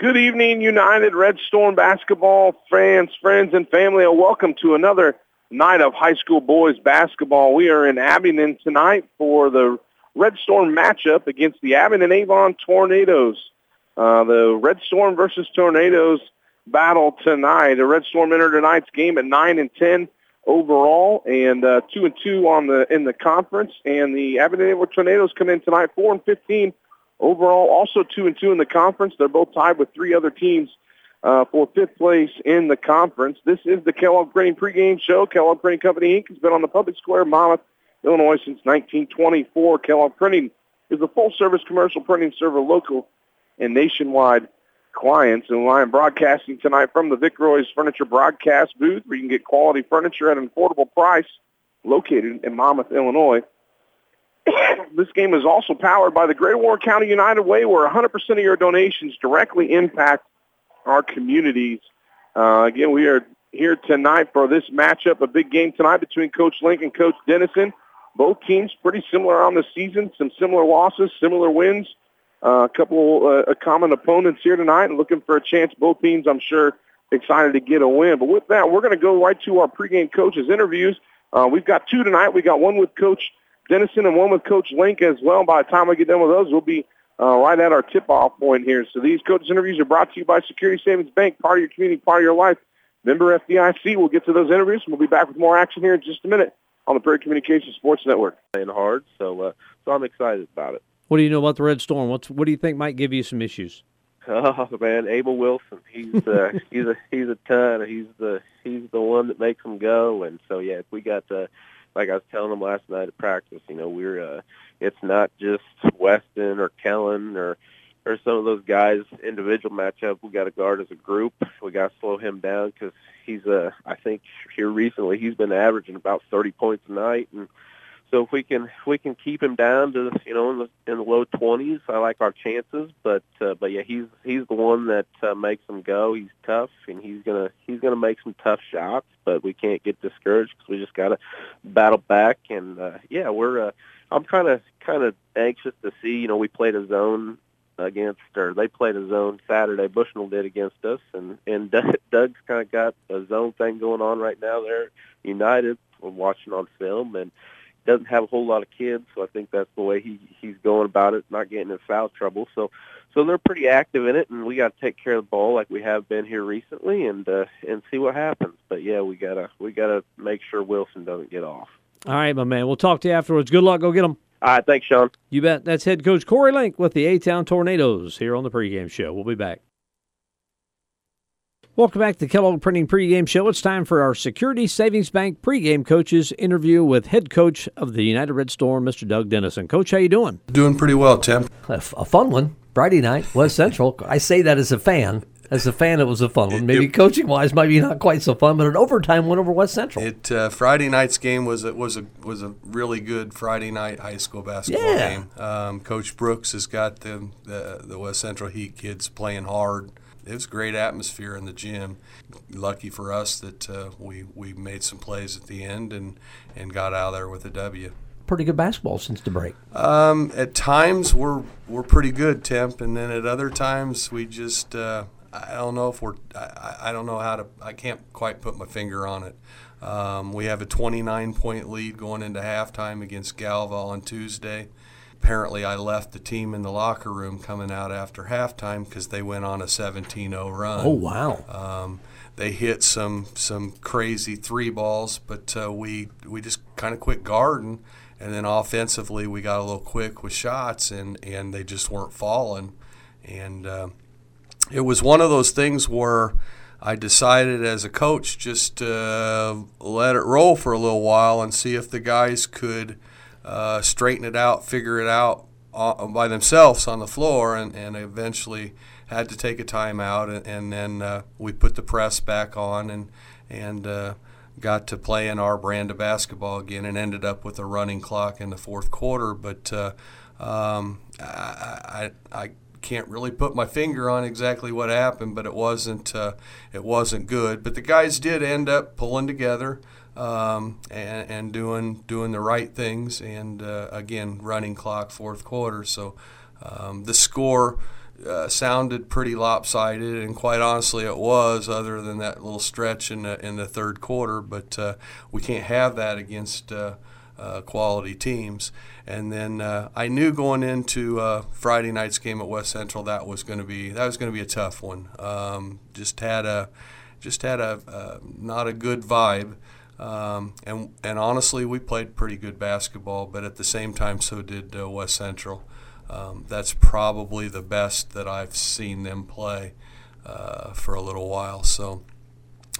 Good evening, United Red Storm basketball fans, friends, and family, and welcome to another night of high school boys basketball. We are in Abingdon tonight for the Red Storm matchup against the Abingdon Avon Tornadoes. Uh, the Red Storm versus Tornadoes battle tonight. The Red Storm entered tonight's game at 9 and 10 overall and uh, 2 and 2 on the in the conference. And the Abingdon Avon Tornadoes come in tonight 4 and 15 overall, also 2 and 2 in the conference. They're both tied with three other teams uh, for fifth place in the conference. This is the Kellogg Printing pregame show. Kellogg Printing Company Inc. has been on the public square, Monmouth, Illinois since 1924. Kellogg Printing is a full-service commercial printing server local and nationwide clients. And I'm broadcasting tonight from the Vic Royce Furniture Broadcast booth where you can get quality furniture at an affordable price located in Monmouth, Illinois. this game is also powered by the Greater Warren County United Way where 100% of your donations directly impact our communities. Uh, again, we are here tonight for this matchup, a big game tonight between Coach Link and Coach Dennison. Both teams pretty similar on the season, some similar losses, similar wins. Uh, a couple uh, common opponents here tonight and looking for a chance. Both teams, I'm sure, excited to get a win. But with that, we're going to go right to our pregame coaches interviews. Uh, we've got two tonight. We got one with Coach Dennison and one with Coach Link as well. By the time we get done with those, we'll be uh, right at our tip-off point here. So these coaches interviews are brought to you by Security Savings Bank, part of your community, part of your life. Member FDIC. We'll get to those interviews. We'll be back with more action here in just a minute on the Prairie Communications Sports Network. Playing hard, so uh, so I'm excited about it. What do you know about the Red Storm? What's what do you think might give you some issues? Oh man, Abel Wilson. He's uh, he's a he's a ton. He's the he's the one that makes them go. And so yeah, if we got uh, like I was telling them last night at practice, you know, we're uh, it's not just Weston or Kellen or or some of those guys individual matchup. We got to guard as a group. We got to slow him down because he's uh I think here recently he's been averaging about 30 points a night and so if we can if we can keep him down to you know in the in the low 20s, I like our chances. But uh, but yeah, he's he's the one that uh, makes them go. He's tough and he's gonna he's gonna make some tough shots. But we can't get discouraged because we just gotta battle back. And uh, yeah, we're uh, I'm kind of kind of anxious to see. You know, we played a zone against, or they played a zone Saturday. Bushnell did against us, and and Doug's kind of got a zone thing going on right now. They're United. We're watching on film, and doesn't have a whole lot of kids, so I think that's the way he he's going about it, not getting in foul trouble. So, so they're pretty active in it, and we got to take care of the ball like we have been here recently, and uh, and see what happens. But yeah, we gotta we gotta make sure Wilson doesn't get off. All right, my man. We'll talk to you afterwards. Good luck. Go get them. All right, thanks, Sean. You bet. That's head coach Corey Link with the A Town Tornadoes here on the pregame show. We'll be back. Welcome back to the Kellogg Printing pregame show. It's time for our Security Savings Bank pregame coaches interview with head coach of the United Red Storm, Mr. Doug Dennison. Coach, how you doing? Doing pretty well, Tim. A, f- a fun one. Friday night, West Central. I say that as a fan. As a fan, it was a fun one. Maybe coaching wise, maybe not quite so fun, but an overtime win over West Central. It uh, Friday night's game was a, was a was a really good Friday night high school basketball Yeah. game. Um, Coach Brooks has got the, the the West Central Heat kids playing hard. It was a great atmosphere in the gym. Lucky for us that uh, we we made some plays at the end and and got out of there with a W. Pretty good basketball since the break. Um, at times we're we're pretty good, Temp, and then at other times we just uh, I don't know if we're I, I- don't know how to I can't quite put my finger on it. Um, we have a 29 point lead going into halftime against Galva on Tuesday. Apparently, I left the team in the locker room coming out after halftime because they went on a 17-0 run. Oh wow! Um, they hit some some crazy three balls, but uh, we we just kind of quit guarding, and then offensively we got a little quick with shots, and and they just weren't falling, and uh, it was one of those things where I decided as a coach just uh, let it roll for a little while and see if the guys could uh, straighten it out, figure it out uh, by themselves on the floor, and, and eventually had to take a timeout, and, and then uh, we put the press back on and and uh, got to play in our brand of basketball again, and ended up with a running clock in the fourth quarter. But uh, um, I, I, I can't really put my finger on exactly what happened, but it wasn't uh, it wasn't good. But the guys did end up pulling together um, and, and doing doing the right things, and uh, again running clock fourth quarter. So um, the score uh, sounded pretty lopsided, and quite honestly, it was. Other than that little stretch in the in the third quarter, but uh, we can't have that against uh, uh quality teams. And then uh, I knew going into uh, Friday night's game at West Central that was going to be that was going to be a tough one. Um, just had a just had a not a good vibe. Um, and and honestly, we played pretty good basketball, but at the same time, so did West Central. Um, that's probably the best that I've seen them play uh, for a little while. So,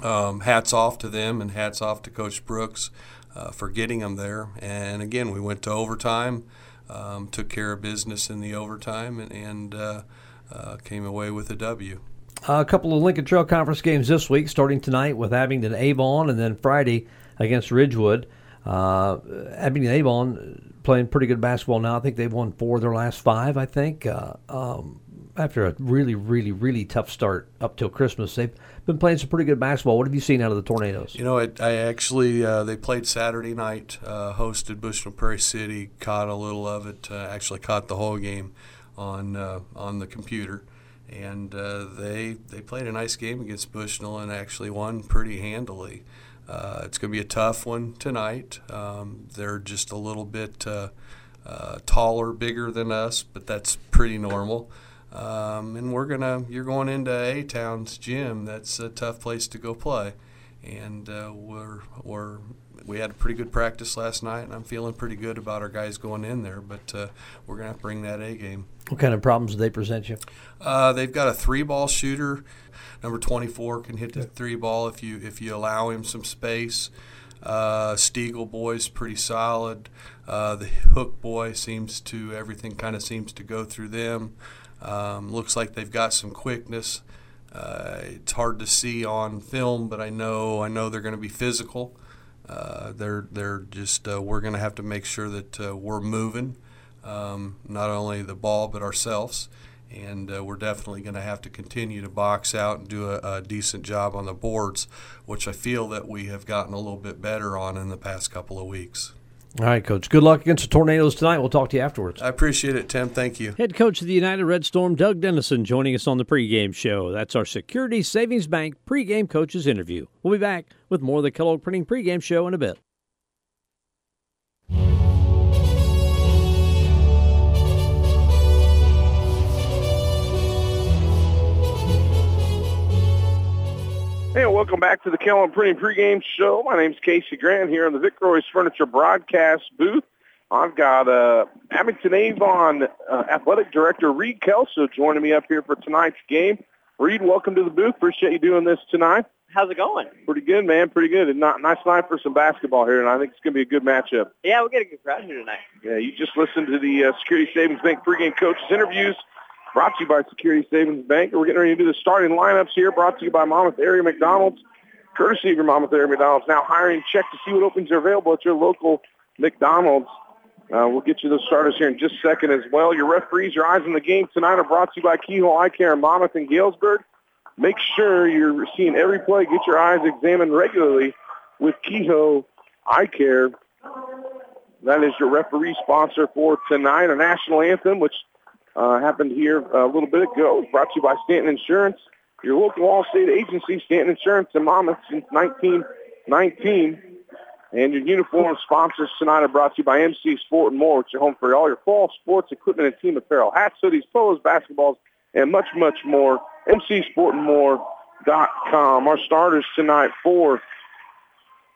um, hats off to them and hats off to Coach Brooks uh, for getting them there. And again, we went to overtime, um, took care of business in the overtime, and, and uh, uh came away with a W. A couple of Lincoln Trail Conference games this week, starting tonight with Abingdon Avon, and then Friday against Ridgewood. Uh, Abingdon Avon playing pretty good basketball now. I think they've won four of their last five. I think uh, um, after a really, really, really tough start up till Christmas, they've been playing some pretty good basketball. What have you seen out of the Tornadoes? You know, it, I actually uh, they played Saturday night, uh, hosted Bushnell Prairie City, caught a little of it. Uh, actually, caught the whole game on uh, on the computer. And uh, they they played a nice game against Bushnell and actually won pretty handily. Uh, it's going to be a tough one tonight. Um, they're just a little bit uh, uh, taller, bigger than us, but that's pretty normal. Um, and we're gonna you're going into A Town's gym. That's a tough place to go play, and uh, we're we're we had a pretty good practice last night, and I'm feeling pretty good about our guys going in there. But uh, we're gonna have to bring that A game. What kind of problems do they present you? Uh, they've got a three ball shooter Number 24 can hit the three ball if you if you allow him some space. Uh, Stiegel boy's pretty solid. Uh, the Hook boy seems to everything kind of seems to go through them. Um, looks like they've got some quickness. Uh, it's hard to see on film, but I know I know they're going to be physical. Uh, they're they're just uh, we're going to have to make sure that uh, we're moving, um, not only the ball but ourselves and uh, we're definitely going to have to continue to box out and do a, a, decent job on the boards, which I feel that we have gotten a little bit better on in the past couple of weeks. All right, Coach. Good luck against the Tornadoes tonight. We'll talk to you afterwards. I appreciate it, Tim. Thank you. Head coach of the United Red Storm, Doug Dennison, joining us on the pregame show. That's our Security Savings Bank pregame coaches interview. We'll be back with more of the Kellogg Printing pregame show in a bit. Hey, welcome back to the Kellogg Printing pregame show. My name's Casey Grant here in the Vic Royce Furniture broadcast booth. I've got uh, Abingdon Avon uh, Athletic Director Reed Kelso joining me up here for tonight's game. Reed, welcome to the booth. Appreciate you doing this tonight. How's it going? Pretty good, man. Pretty good. Not, nice night for some basketball here, and I think it's going to be a good matchup. Yeah, we'll get a good crowd here tonight. Yeah, you just listened to the uh, Security Savings Bank pregame coaches interviews brought to you by Security Savings Bank. We're getting ready to do the starting lineups here, brought to you by Monmouth Area McDonald's. Courtesy of your Monmouth Area McDonald's. Now hiring. Check to see what openings are available at your local McDonald's. Uh, we'll get you those starters here in just a second as well. Your referees, your eyes on the game tonight are brought to you by Kehoe Eye Care in Monmouth and Galesburg. Make sure you're seeing every play. Get your eyes examined regularly with Kehoe Eye Care. That is your referee sponsor for tonight, a national anthem, which uh, happened here a little bit ago. Brought to you by Stanton Insurance, your local Allstate agency, Stanton Insurance in Monmouth since 1919. And your uniform sponsors tonight are brought to you by MC Sport and More, which is home for all your fall sports equipment and team apparel, hats, hoodies, polos, basketballs, and much, much more. MCSportandMore.com. Our starters tonight for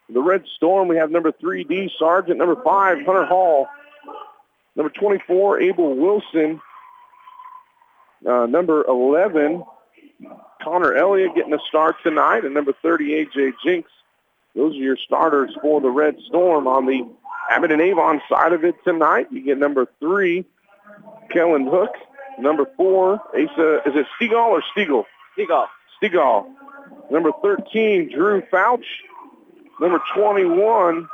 the Red Storm, we have number three, D Sergeant, number five, Hunter Hall, number 24, Abel Wilson, uh, number 11, Connor Elliott getting a start tonight, and number 30, A.J. Jinks. Those are your starters for the Red Storm. On the Abingdon Avon side of it tonight, you get number 3, Kellen Hook. Number 4, Asa, is it Stiegall or Stiegel? Stiegall. Stiegall. Number 13, Drew Fouch. Number 21,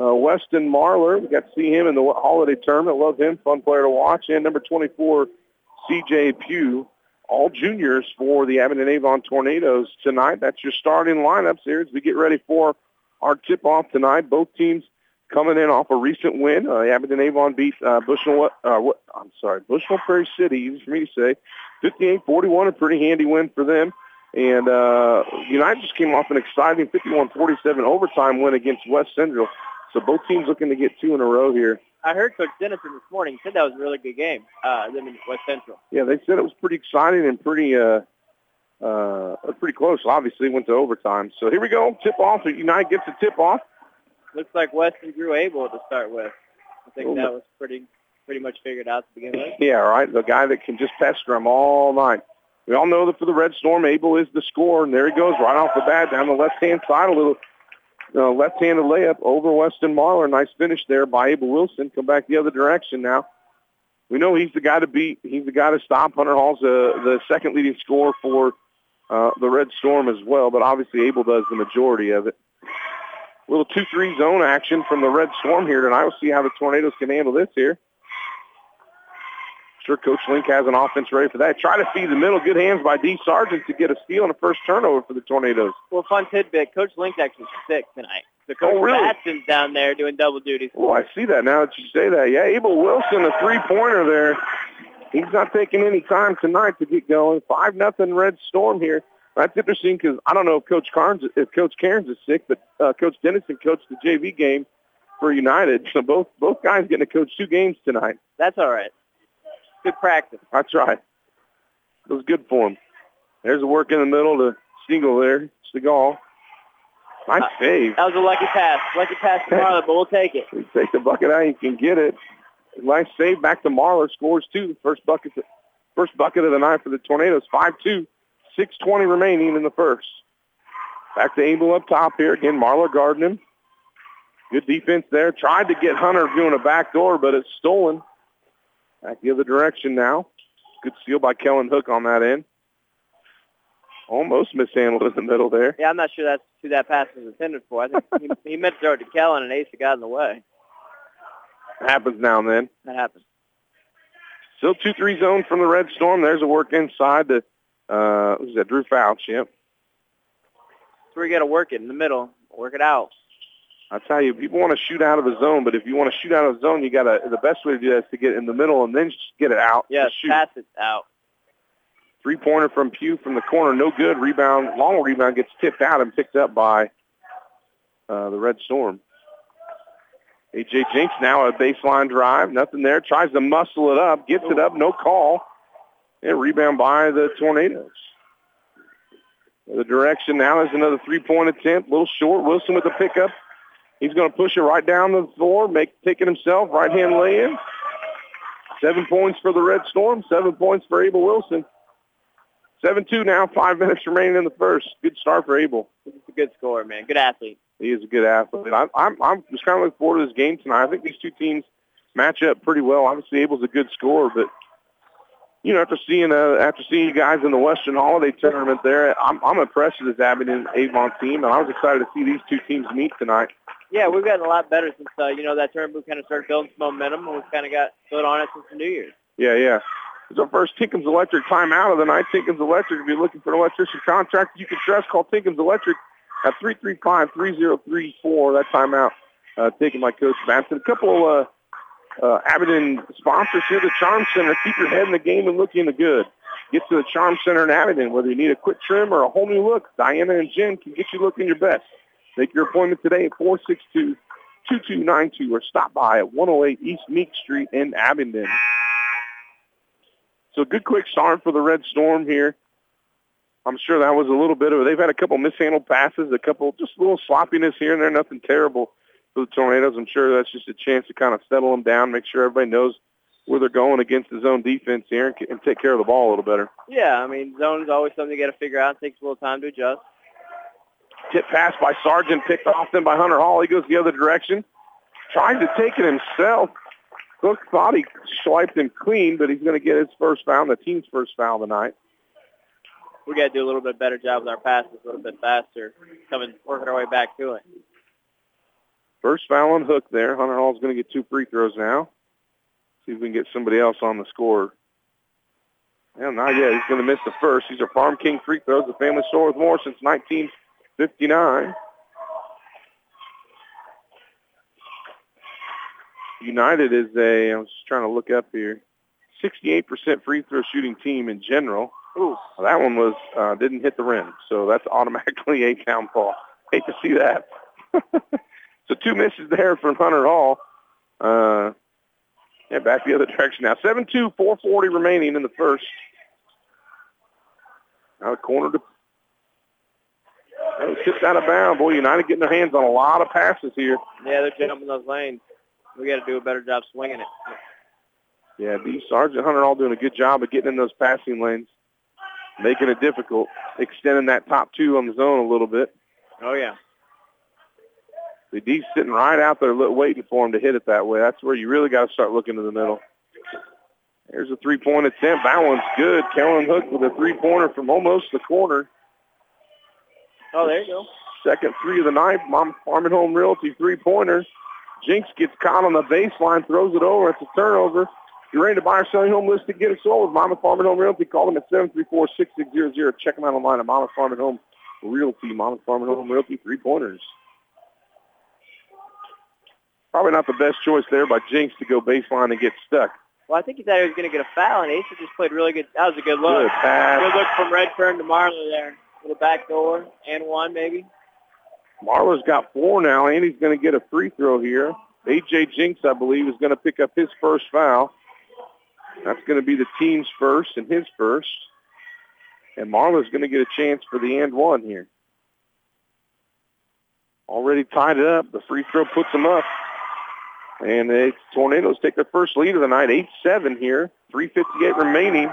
uh, Weston Marler. We got to see him in the holiday tournament. Love him. Fun player to watch. And number 24, C.J. Pugh, all juniors for the Abingdon Avon Tornadoes tonight. That's your starting lineups here as we get ready for our tip-off tonight. Both teams coming in off a recent win. Uh, Abingdon Avon beat uh, Bushnell. Uh, what, I'm sorry, Bushnell Prairie City. Easy for me to say. 58-41, a pretty handy win for them. And uh, United just came off an exciting 51-47 overtime win against West Central. So both teams looking to get two in a row here. I heard Coach Dennison this morning said that was a really good game. Uh, them in West Central. Yeah, they said it was pretty exciting and pretty uh, uh, pretty close. Obviously, went to overtime. So here we go. Tip off. United gets a tip off. Looks like Weston Drew Abel to start with. I think Oh, that was pretty pretty much figured out to begin with. Yeah, right. The guy that can just pester him all night. We all know that for the Red Storm, Abel is the scorer, and there he goes right off the bat down the left-hand side, a little uh, left-handed layup over Weston Marler. Nice finish there by Abel Wilson. Come back the other direction now. We know he's the guy to beat. He's the guy to stop. Hunter Hall's uh, the second leading scorer for uh, the Red Storm as well, but obviously Abel does the majority of it. little 2-3 zone action from the Red Storm here tonight. We'll see how the Tornadoes can handle this here. Sure, Coach Link has an offense ready for that. Try to feed the middle. Good hands by D. Sargent to get a steal and a first turnover for the Tornadoes. Well, fun tidbit. Coach Link's actually sick tonight. So Coach Oh, really? Batson's down there doing double duty. Oh, I see that now that you say that. Yeah, Abel Wilson, a three-pointer there. He's not taking any time tonight to get going. Five nothing Red Storm here. That's interesting because I don't know if Coach Carnes, if Coach Cairns is sick, but uh, Coach Dennison coached the JV game for United. So both both guys getting to coach two games tonight. That's all right. Good practice. That's right. It was good for him. There's a work in the middle to Stegall there. Stegall. Nice uh, save. That was a lucky pass. Lucky pass to Marlon, but we'll take it. You take the bucket out, you can get it. Nice save back to Marler. Scores two. First bucket, first bucket of the night for the Tornadoes. Five two. Six twenty remaining in the first. Back to Abel up top here again. Marler guarding him. Good defense there. Tried to get Hunter doing a back door, but it's stolen. Back the other direction now. Good steal by Kellen Hook on that end. Almost mishandled in the middle there. Yeah, I'm not sure that's who that pass was intended for. I think he, he meant to throw it to Kellen, and Asa got in the way. Happens now and then. That happens. Still 2-3 zone from the Red Storm. There's a work inside to, uh, who's that? Drew Fouch, yep. So we got to work it in the middle, work it out. I tell you, people want to shoot out of the zone, but if you want to shoot out of the zone, you got to, the best way to do that is to get in the middle and then just get it out. Yes, pass it out. Three-pointer from Pugh from the corner, no good. Rebound, long rebound gets tipped out and picked up by uh, the Red Storm. A.J. Jinks now a baseline drive, nothing there. Tries to muscle it up, gets it up, no call. And rebound by the Tornadoes. The direction now is another three-point attempt, a little short. Wilson with the pickup. He's going to push it right down the floor, make take it himself, right-hand lay-in. Seven points for the Red Storm, seven points for Abel Wilson. 7-2 now, five minutes remaining in the first. Good start for Abel. He's a good scorer, man. Good athlete. He is a good athlete. I'm, I'm, I'm just kind of looking forward to this game tonight. I think these two teams match up pretty well. Obviously, Abel's a good scorer, but you know, after seeing uh, after seeing you guys in the Western Holiday Tournament, there, I'm, I'm impressed with this Abingdon Avon team, and I was excited to see these two teams meet tonight. Yeah, we've gotten a lot better since uh, you know that tournament. We kind of started building some momentum, and we've kind of got built on it since the New Year's. Yeah, yeah. It's our first Tinkham's Electric timeout of the night. Tinkham's Electric, if you're looking for an electrician contractor you can trust, call Tinkham's Electric at 335-3034. That timeout uh, taken by Coach Batson. A couple of uh, uh, Abingdon sponsors here, the Charm Center. Keep your head in the game and looking the good. Get to the Charm Center in Abingdon. Whether you need a quick trim or a whole new look, Diana and Jen can get you looking your best. Make your appointment today at 462-2292 or stop by at 108 East Meek Street in Abingdon. So good quick start for the Red Storm here. I'm sure that was a little bit of They've had a couple mishandled passes, a couple just a little sloppiness here and there, nothing terrible for the Tornadoes. I'm sure that's just a chance to kind of settle them down, make sure everybody knows where they're going against the zone defense here and, and take care of the ball a little better. Yeah, I mean, zone's always something you got to figure out. It takes a little time to adjust. Tip pass by Sargent, picked off then by Hunter Hall. He goes the other direction. Trying to take it himself. Hook thought he swiped him clean, but he's going to get his first foul, the team's first foul tonight. We got to do a little bit better job with our passes, a little bit faster, coming working our way back to it. First foul on Hook there. Hunter Hall's going to get two free throws now. See if we can get somebody else on the score. Yeah, not yet. He's going to miss the first. These are Farm King free throws. The family store with more since 1959. United is a, I was just trying to look up here, 68% free throw shooting team in general. Ooh. That one was uh, didn't hit the rim, so that's automatically a downfall. Hate to see that. so two misses there from Hunter Hall. Uh, yeah, back the other direction now. 7-2, 440 remaining in the first. Now a corner to oh, tipped out of bounds. Boy, United getting their hands on a lot of passes here. Yeah, they're jumping those lanes. We got to do a better job swinging it. Yeah, D. Sergeant Hunter all doing a good job of getting in those passing lanes, making it difficult, extending that top two on the zone a little bit. Oh, yeah. The D's sitting right out there waiting for him to hit it that way. That's where you really got to start looking to the middle. There's a three-point attempt. That one's good. Kellen Hook with a three-pointer from almost the corner. Oh, there you go. Second three of the night. Mom Farm and Home Realty three-pointer. Jinx gets caught on the baseline, throws it over. It's a turnover. You're ready to buy or sell your home listed, get it sold Mama Farm and Home Realty. Call them at 734-6600. Check them out online at Mama Farm and Home Realty. Mama Farm and Home Realty three-pointers. Probably not the best choice there by Jinx to go baseline and get stuck. Well, I think he thought he was going to get a foul, and Asa just played really good. That was a good look. Good pass. Good look from Redfern to Marler there. Little back door and one maybe. Marler's got four now, and he's going to get a free throw here. A.J. Jinks, I believe, is going to pick up his first foul. That's going to be the team's first and his first. And Marler's going to get a chance for the and one here. Already tied it up. The free throw puts them up. And the Tornadoes take their first lead of the night, 8-7 here. 3.58 remaining.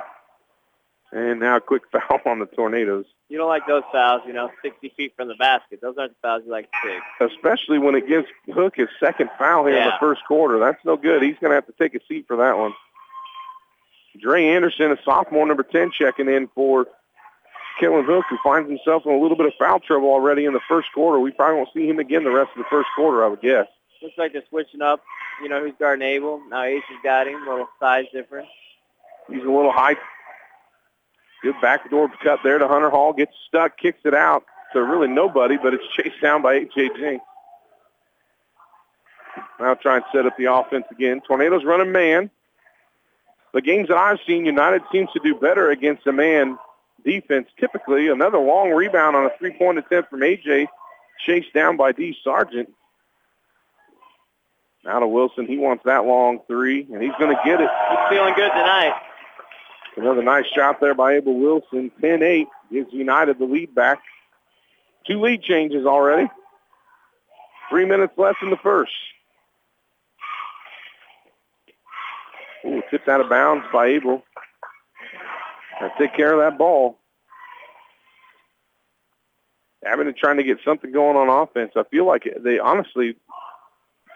And now a quick foul on the Tornadoes. You don't like those fouls, you know, 60 feet from the basket. Those aren't the fouls you like to take. Especially when it gives Hook his second foul here in the first quarter. That's no good. He's going to have to take a seat for that one. Dre Anderson, a sophomore, number 10, checking in for Kellen Hook, who finds himself in a little bit of foul trouble already in the first quarter. We probably won't see him again the rest of the first quarter, I would guess. Looks like they're switching up. You know, who's guarding Abel. Now Ace has got him. A little size difference. He's a little high. Good backdoor cut there to Hunter Hall. Gets stuck, kicks it out to really nobody, but it's chased down by A.J. Jinks. Now try and set up the offense again. Tornadoes running man. The games that I've seen, United seems to do better against a man defense. Typically, another long rebound on a three-point attempt from A.J. Chased down by D. Sargent. Now to Wilson. He wants that long three, and he's going to get it. He's feeling good tonight. Another nice shot there by Abel Wilson. 10-8 gives United the lead back. Two lead changes already. Three minutes left in the first. Ooh, tipped out of bounds by Abel. Gotta take care of that ball. Abingdon trying to get something going on offense. I feel like they honestly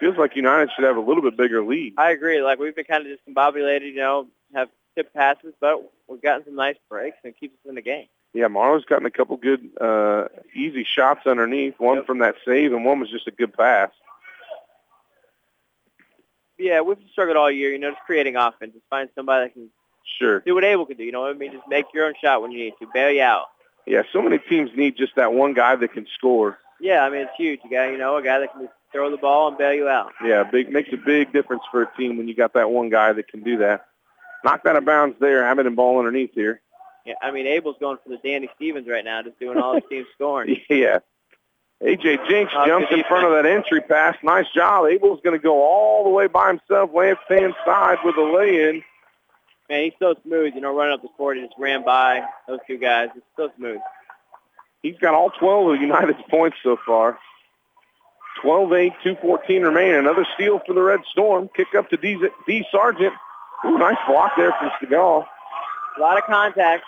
feels like United should have a little bit bigger lead. I agree. Like we've been kind of discombobulated, you know, have tip passes, but we've gotten some nice breaks and it keeps us in the game. Yeah, Marler's gotten a couple good, uh, easy shots underneath. One Yep. from that save, and one was just a good pass. Yeah, we've struggled all year, you know, just creating offense. Just find somebody that can Sure. do what Abel can do. You know what I mean? Just make your own shot when you need to. Bail you out. Yeah, so many teams need just that one guy that can score. Yeah, I mean, it's huge. You got, you know, a guy that can just throw the ball and bail you out. Yeah, big makes a big difference for a team when you got that one guy that can do that. Knocked out of bounds there. Having Hamilton ball underneath here. Yeah, I mean, Abel's going for the Danny Stevens right now, just doing all his team scoring. Yeah. AJ Jinks Oh, jumps in front of that entry pass. Nice job. Abel's going to go all the way by himself, left hand side with a lay-in. Man, he's so smooth. You know, running up the court, he just ran by those two guys. It's so smooth. He's got all 12 of United's points so far. 12-8, 2.14 remaining. Another steal for the Red Storm. Kick up to D, D Sargent. Ooh, nice block there from Seagal. A lot of contact.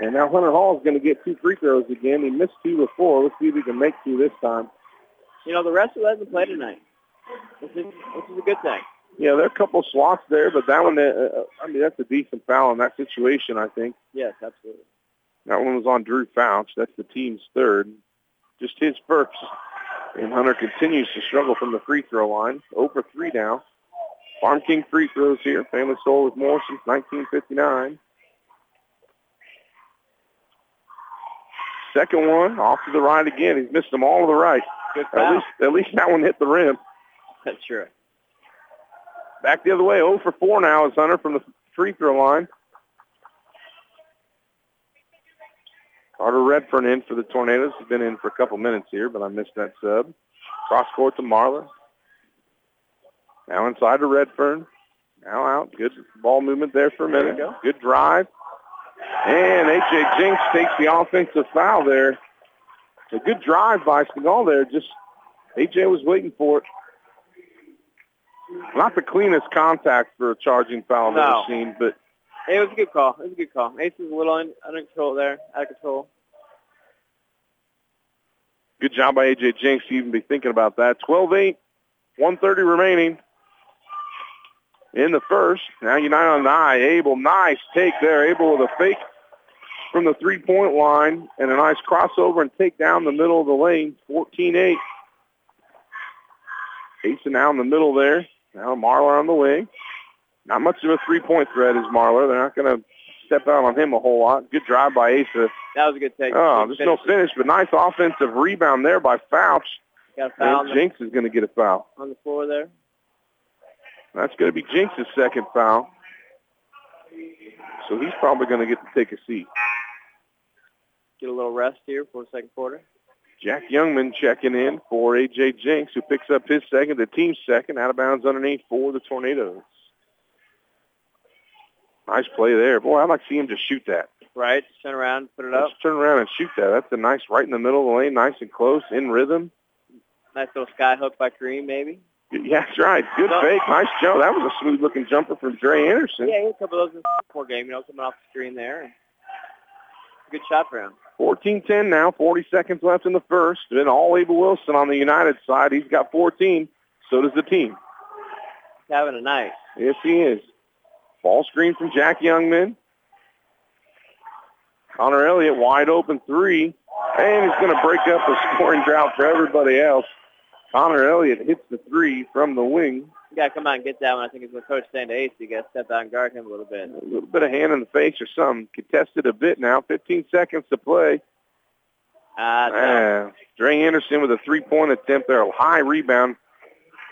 And now Hunter Hall is going to get two free throws again. He missed two before. Let's see if he can make two this time. You know, the rest of us hasn't played tonight, which is, which is a good thing. Yeah, there are a couple slots there, but that one, uh, uh, I mean, that's a decent foul in that situation, I think. Yes, absolutely. That one was on Drew Fouch. That's the team's third. Just his first. And Hunter continues to struggle from the free throw line. Over three now. Farm King free throws here. Family Soul with more since 1959. Second one, off to the right again. He's missed them all to the right. At least, at least that one hit the rim. That's true. Back the other way, 0 for 4 now is Hunter from the free throw line. Carter Redfern in for the Tornadoes. He's been in for a couple minutes here, but I missed that sub. Cross court to Marler. Now inside to Redfern. Now out. Good ball movement there for a minute. Good drive. And A.J. Jinks takes the offensive foul there. A good drive by Seagal there. Just A.J. was waiting for it. Not the cleanest contact for a charging foul I've No. ever seen, but It was a good call. It was a good call. Ace was a little un, under control there, out of control. good job by A.J. Jinks to even be thinking about that. 12-8, 130 remaining in the first. Now United on the eye. Abel, nice take there. Abel with a fake from the three-point line and a nice crossover and take down the middle of the lane. 14-8. Ace now in the middle there. Now Marler on the wing. Not much of a three-point threat is Marler. They're not going to step out on him a whole lot. Good drive by Asa. That was a good take. Oh, Good there's no finish. finish, but nice offensive rebound there by Fouch. Got a foul on And the, Jinx is going to get a foul. on the floor there. That's going to be Jinx's second foul. So he's probably going to get to take a seat. Get a little rest here for the second quarter. Jack Youngman checking in for A.J. Jinx, who picks up his second, the team's second, out of bounds underneath for the Tornadoes. Nice play there. Boy, I'd like to see him just shoot that. Right, just turn around, put it up. Let's turn around and shoot that. That's a nice right in the middle of the lane, nice and close, in rhythm. Nice little sky hook by Kareem, maybe. Yeah, that's right. Good No. fake. Nice jump. That was a smooth-looking jumper from Dre Anderson. Yeah, he had a couple of those in the four game, you know, coming off the screen there. Good shot for him. 14-10 now, 40 seconds left in the first. Then all Abel Wilson on the United side. He's got 14. So does the team. He's having a night. Yes, he is. Ball screen from Jack Youngman. Connor Elliott, wide open three. And he's going to break up the scoring drought for everybody else. Connor Elliott hits the three from the wing. You got to come out and get that one. I think it's what Coach saying to Ace. You got to step out and guard him a little bit. A little bit of hand in the face or something. Contested a bit now. 15 seconds to play. No. Uh, Dre Anderson with a three-point attempt there. A high rebound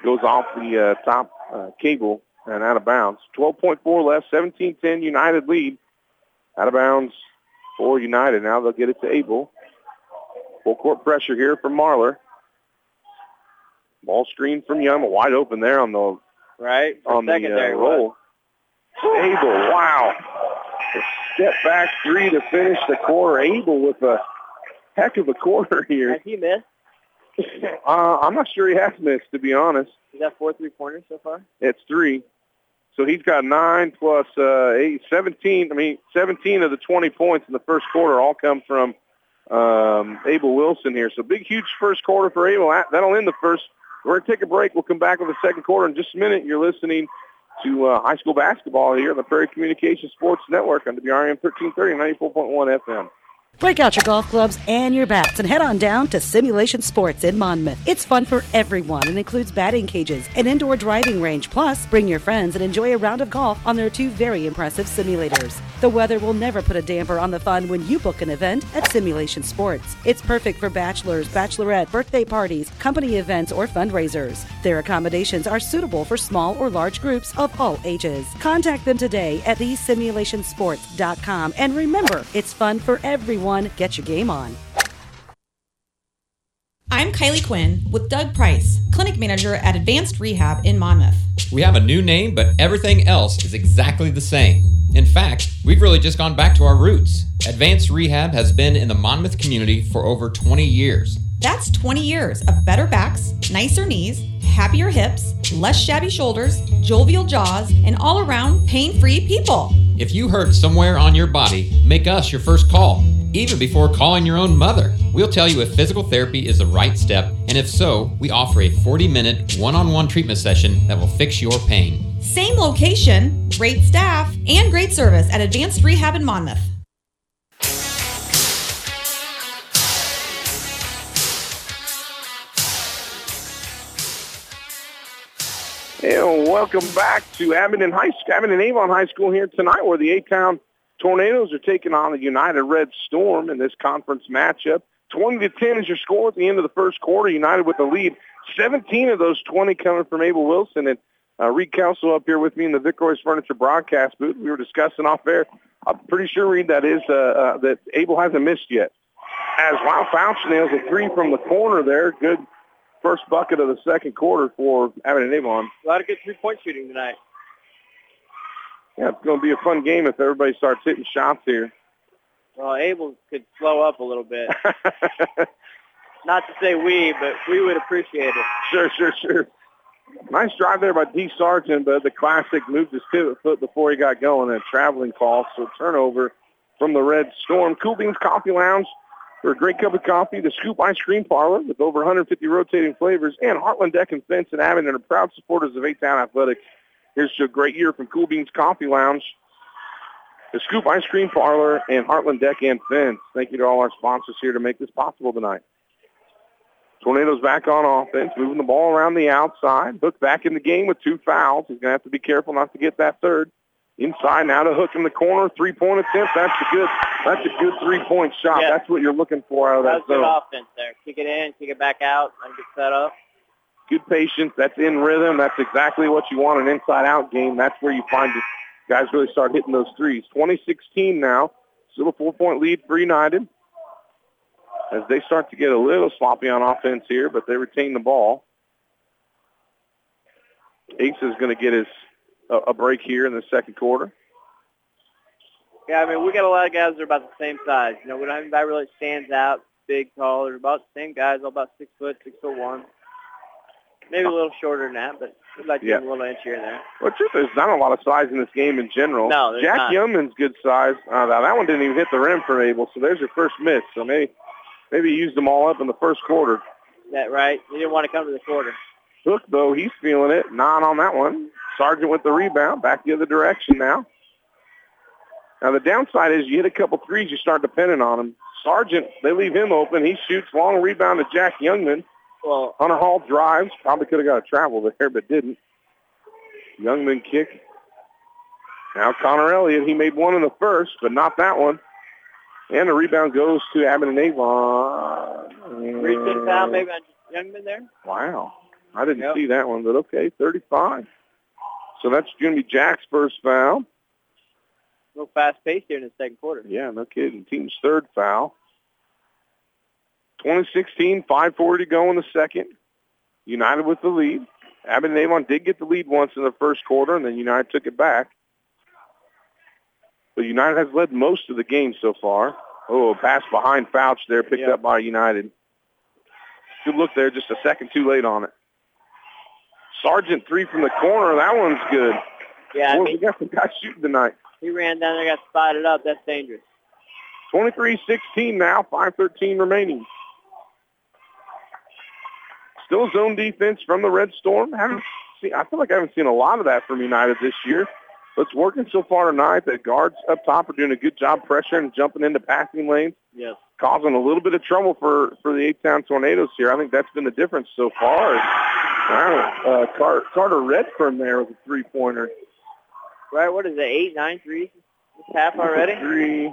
goes off the uh, top uh, cable and out of bounds. 12.4 left, 17-10 United lead. Out of bounds for United. Now they'll get it to Abel. Full court pressure here from Marler. Ball screen from Young, wide open there on the right? For on the uh, he roll. Abel, wow. A step back three to finish the quarter. Abel with a heck of a quarter here. Has he missed? Uh, I'm not sure he has missed, to be honest. He's got four three-pointers so far. It's three. So he's got nine plus uh, eight, 17. I mean, 17 of the 20 points in the first quarter all come from um, Abel Wilson here. So big, huge first quarter for Abel. That- That'll end the first. We're going to take a break. We'll come back with the second quarter in just a minute. You're listening to uh, high school basketball here on the Prairie Communications Sports Network on WRM 1330, 94.1 FM. Break out your golf clubs and your bats and head on down to Simulation Sports in Monmouth. It's fun for everyone and includes batting cages, an indoor driving range, plus bring your friends and enjoy a round of golf on their two very impressive simulators. The weather will never put a damper on the fun when you book an event at Simulation Sports. It's perfect for bachelors, bachelorette, birthday parties, company events, or fundraisers. Their accommodations are suitable for small or large groups of all ages. Contact them today at thesimulationsports.com and remember, it's fun for everyone. Get your game on. I'm Kylie Quinn with Doug Price, Clinic Manager at Advanced Rehab in Monmouth. We have a new name, but everything else is exactly the same. In fact, we've really just gone back to our roots. Advanced Rehab has been in the Monmouth community for over 20 years. That's 20 years of better backs, nicer knees, happier hips, less shabby shoulders, jovial jaws, and all around pain free people. If you hurt somewhere on your body, make us your first call, even before calling your own mother. We'll tell you if physical therapy is the right step, and if so, we offer a 40 minute one on one treatment session that will fix your pain. Same location, great staff, and great service at Advanced Rehab in Monmouth. And welcome back to Abingdon High School, Abingdon Avon High School here tonight, where the A-Town Tornadoes are taking on the United Red Storm in this conference matchup. 20 to 10 is your score at the end of the first quarter. United with the lead. 17 of those 20 coming from Abel Wilson, and Uh, Reed Kelso up here with me in the Vic Royce Furniture broadcast booth. We were discussing off there. I'm pretty sure, Reed, that is uh, uh, that Abel hasn't missed yet. As Wow Fouch nails a three from the corner there. Good first bucket of the second quarter for Abingdon Avon. A lot of good three-point shooting tonight. Yeah, it's going to be a fun game if everybody starts hitting shots here. Well, Abel could slow up a little bit. Not to say we, but we would appreciate it. Sure, sure, sure. Nice drive there by D. Sargent, but the classic moved his pivot foot before he got going. A traveling call, so turnover from the Red Storm. Cool Beans Coffee Lounge for a great cup of coffee. The Scoop Ice Cream Parlor with over 150 rotating flavors. And Heartland Deck and Fence and Abingdon are proud supporters of A-Town Athletics. Here's to a great year from Cool Beans Coffee Lounge, the Scoop Ice Cream Parlor, and Heartland Deck and Fence. Thank you to all our sponsors here to make this possible tonight. Tornadoes back on offense, moving the ball around the outside. Hook back in the game with two fouls. He's going to have to be careful not to get that third. Inside now to Hook in the corner. Three-point attempt. That's a good. That's a good three-point shot. Yeah. That's what you're looking for out of that That's good zone. offense there. Kick it in, kick it back out, and get set up. Good patience. That's in rhythm. That's exactly what you want an inside-out game. That's where you find the guys really start hitting those threes. 2016 now. Still a four-point lead for United. As they start to get a little sloppy on offense here, but they retain the ball. Ace is going to get his a, a break here in the second quarter. Yeah, I mean, we got a lot of guys that are about the same size. You know, we don't have anybody really stands out, big, tall. They're about the same guys, all about six foot, six foot one. Maybe a little shorter than that, but we'd like to Yeah. give a little inch here and there. Well, truth is, there's not a lot of size in this game in general. No, there's Jack not. Youngman's good size. Uh, now that one didn't even hit the rim for Abel, so there's your first miss. So maybe maybe he used them all up in the first quarter. That right? You didn't want to come to the quarter. Hook, though, he's feeling it. Nine on that one. Sargent with the rebound. Back the other direction now. Now, the downside is you hit a couple threes, you start depending on him. Sargent, they leave him open. He shoots long rebound to Jack Youngman. Well, Hunter Hall drives. Probably could have got a travel there, but didn't. Youngman kick. Now Connor Elliott, he made one in the first, but not that one. And the rebound goes to Abingdon Avon. recent foul maybe on Youngman there. Wow. I didn't Yep. see that one, but okay, 35. So that's going to be Jack's first foul. A little fast pace here in the second quarter. Yeah, no kidding. Team's third foul. 2016, 5.40 to go in the second. United with the lead. Abingdon Avon did get the lead once in the first quarter, and then United took it back. But United has led most of the game so far. Oh, a pass behind Fouch there, picked Yeah. up by United. Good look there, just a second too late on it. Sergeant three from the corner. That one's good. Yeah, Boy, we got some guys shooting tonight. he ran down there, got spotted up. That's dangerous. 23-16 now, 5.13 remaining. Still zone defense from the Red Storm. Haven't seen, I feel like I haven't seen a lot of that from United this year. But it's working so far tonight. The guards up top are doing a good job pressuring and jumping into passing lanes, Yes. causing a little bit of trouble for, for the A-Town Tornadoes here. I think that's been the difference so far. Wow, uh, Car- Carter Redfern there with a three-pointer. Right, what is it, eight, nine threes this half already? Three,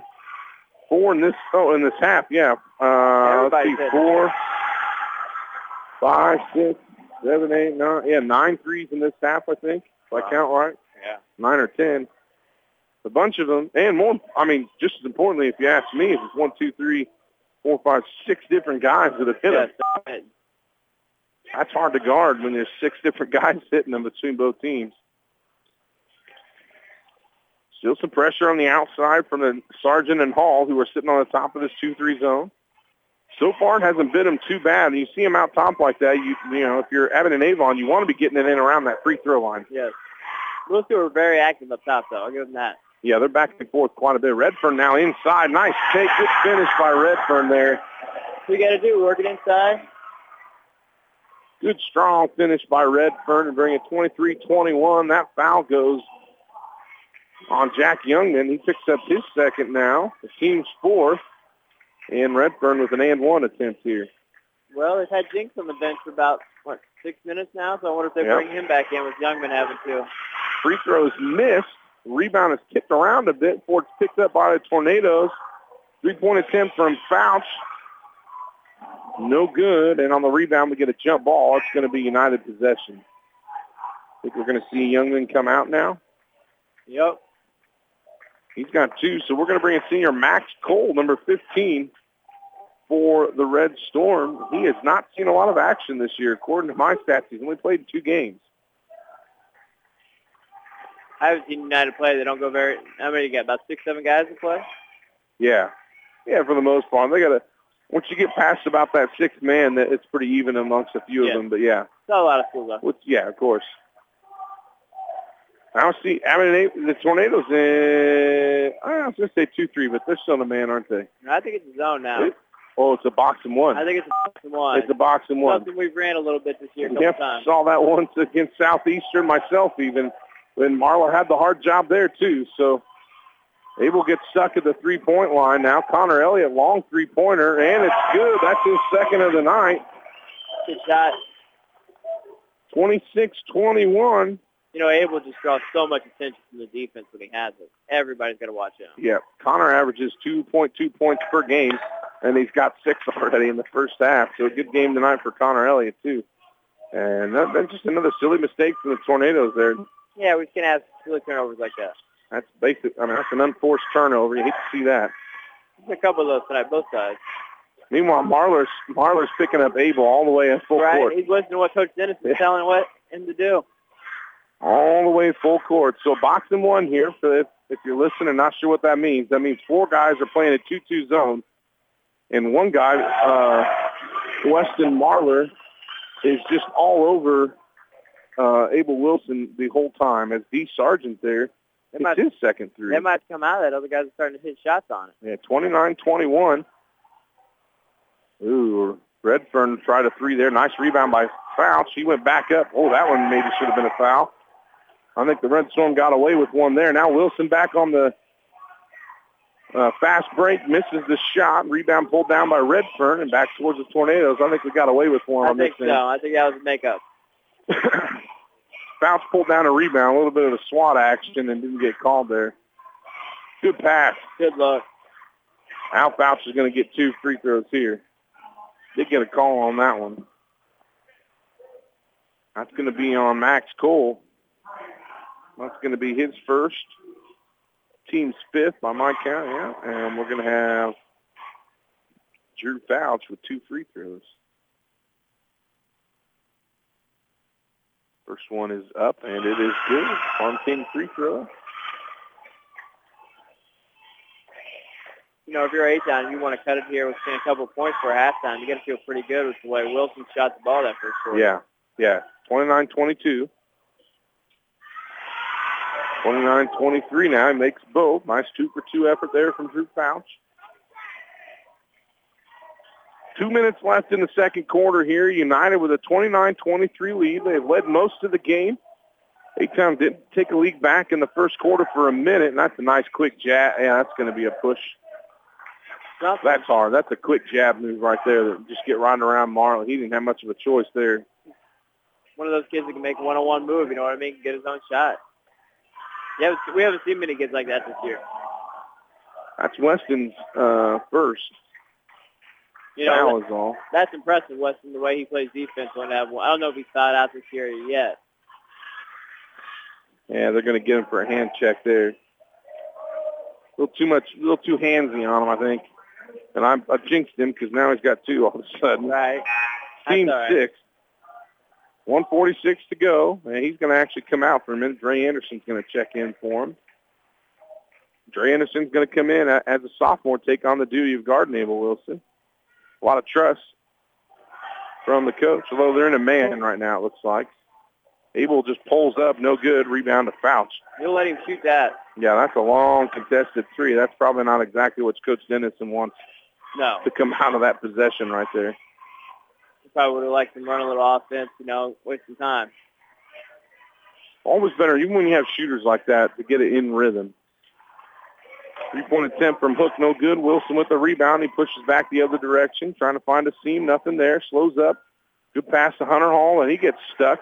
four in this. Oh, in this half, yeah. Uh, let's see, four, five, six, seven, eight, nine. Yeah, nine threes in this half, I think. If I count right, Yeah. nine or ten. A bunch of them, and more. I mean, just as importantly, if you ask me, if it's one, two, three, four, five, six different guys that have hit Yes. them. That's hard to guard when there's six different guys hitting them between both teams. Still some pressure on the outside from the Sergeant and Hall, who are sitting on the top of this 2-3 zone. So far, it hasn't bit them too bad. And you see them out top like that, you you know, if you're Abingdon Avon, you want to be getting it in around that free throw line. Yes. Those two are very active up top, though. I'll give them that. Yeah, they're back and forth quite a bit. Redfern now inside. Nice take. Good finish by Redfern there. What we got to do, work it inside. Good strong finish by Redfern to bring it 23-21. That foul goes on Jack Youngman. He picks up his second now. The team's fourth. And Redfern with an and one attempt here. Well, they've had Jinx on the bench for about, what, six minutes now, so I wonder if they Yep. bring him back in with Youngman having to. Free throws missed. Rebound is kicked around a bit before it's picked up by the Tornadoes. Three-point attempt from Fouch. No good. And on the rebound, we get a jump ball. It's going to be United possession. I think we're going to see Youngman come out now. Yep. He's got two, so we're going to bring in senior Max Cole, number 15, for the Red Storm. He has not seen a lot of action this year. According to my stats, he's only played two games. I haven't seen United play. They don't go very. How many you got? About six, seven guys to play. Yeah, yeah, for the most part. They got to. Once you get past about that sixth man, that it's pretty even amongst a few Yeah. of them. But yeah, Not a lot of schools though. Which, yeah, of course. Now see, I mean, the tornadoes. In, I was going to say two, three, but they're still in a man, aren't they? I think it's a zone now. It- oh, it's a box and one. I think it's a box and one. It's a box and one. Something we've ran a little bit this year, a Yep, times. saw that once against Southeastern myself even when Marler had the hard job there too. So Abel gets stuck at the three-point line now. Connor Elliott, long three-pointer, and it's good. That's his second of the night. Good shot. 26-21. You know, Abel just draws so much attention from the defense when he has it. Everybody's got to watch him. Yeah, Connor averages 2.2 points per game, and he's got six already in the first half. So a good game tonight for Connor Elliott too. And that, that's just another silly mistake from the Tornadoes there. Yeah, we can have silly turnovers like that. That's basic. I mean, that's an unforced turnover. You hate to see that. There's a couple of those tonight, both sides. Meanwhile, Marler's Marler's picking up Abel all the way in full right? court, He's listening to what Coach Dennis is Yeah. telling what him to do. all the way full court. So boxing one here. So if, if you're listening and not sure what that means, that means four guys are playing a two-two zone, and one guy, uh, Weston Marler, is just all over uh, Abel Wilson the whole time. As D Sargent there, it's might, his second three. they might come out of that. Other guys are starting to hit shots on it. Yeah, 29-21. Ooh, Redfern tried a three there. Nice rebound by Fouch. He went back up. Oh, that one maybe should have been a foul. I think the Red Storm got away with one there. Now Wilson back on the uh, fast break, misses the shot. Rebound pulled down by Redfern and back towards the Tornadoes. I think we got away with one I on this think so. thing. I think that was a makeup. Bounce pulled down a rebound, a little bit of a SWAT action, and didn't get called there. Good pass. Good luck. Al Fouch is going to get two free throws here. Did get a call on that one. That's going to be on Max Cole. That's going to be his first. Team's fifth by my count, yeah. And we're going to have Drew Fouch with two free throws. First one is up, and it is good. On 10 free throw. You know, if you're eight down, and you want to cut it here with a couple of points for halftime. You got to feel pretty good with the way Wilson shot the ball that first quarter. Yeah, yeah. 29-22. 29-23 now. He makes both. Nice two-for-two effort there from Drew Fouch. Two minutes left in the second quarter here. United with a 29-23 lead. They've led most of the game. A-Town didn't take a lead back in the first quarter for a minute, and that's a nice quick jab. Yeah, that's going to be a push. Something. That's hard. That's a quick jab move right there. That just get right around Marlon. He didn't have much of a choice there. One of those kids that can make a one-on-one move. You know what I mean? Get his own shot. Yeah, we haven't seen many kids like that this year. That's Weston's uh, first. You know, foul is all. that's impressive, Weston, the way he plays defense on that one. I don't know if he's thought out this year yet. Yeah, they're going to get him for a hand check there. A little too much, a little too handsy on him, I think. And I, I jinxed him because now he's got two all of a sudden. Right. Team right. six. 146 to go. And he's going to actually come out for a minute. Dre Anderson's going to check in for him. Dre Anderson's going to come in as a sophomore, take on the duty of guarding Abel Wilson. A lot of trust from the coach, although they're in a man right now, it looks like. Abel just pulls up, no good, rebound to Fouch. You'll let him shoot that. Yeah, that's a long contested three. That's probably not exactly what Coach Dennison wants No. to come out of that possession right there. Probably would have liked him run a little offense, you know, waste some time. Always better, even when you have shooters like that, to get it in rhythm. Three-point attempt from Hook, no good. Wilson with the rebound. He pushes back the other direction, trying to find a seam. Nothing there. Slows up. Good pass to Hunter Hall, and he gets stuck.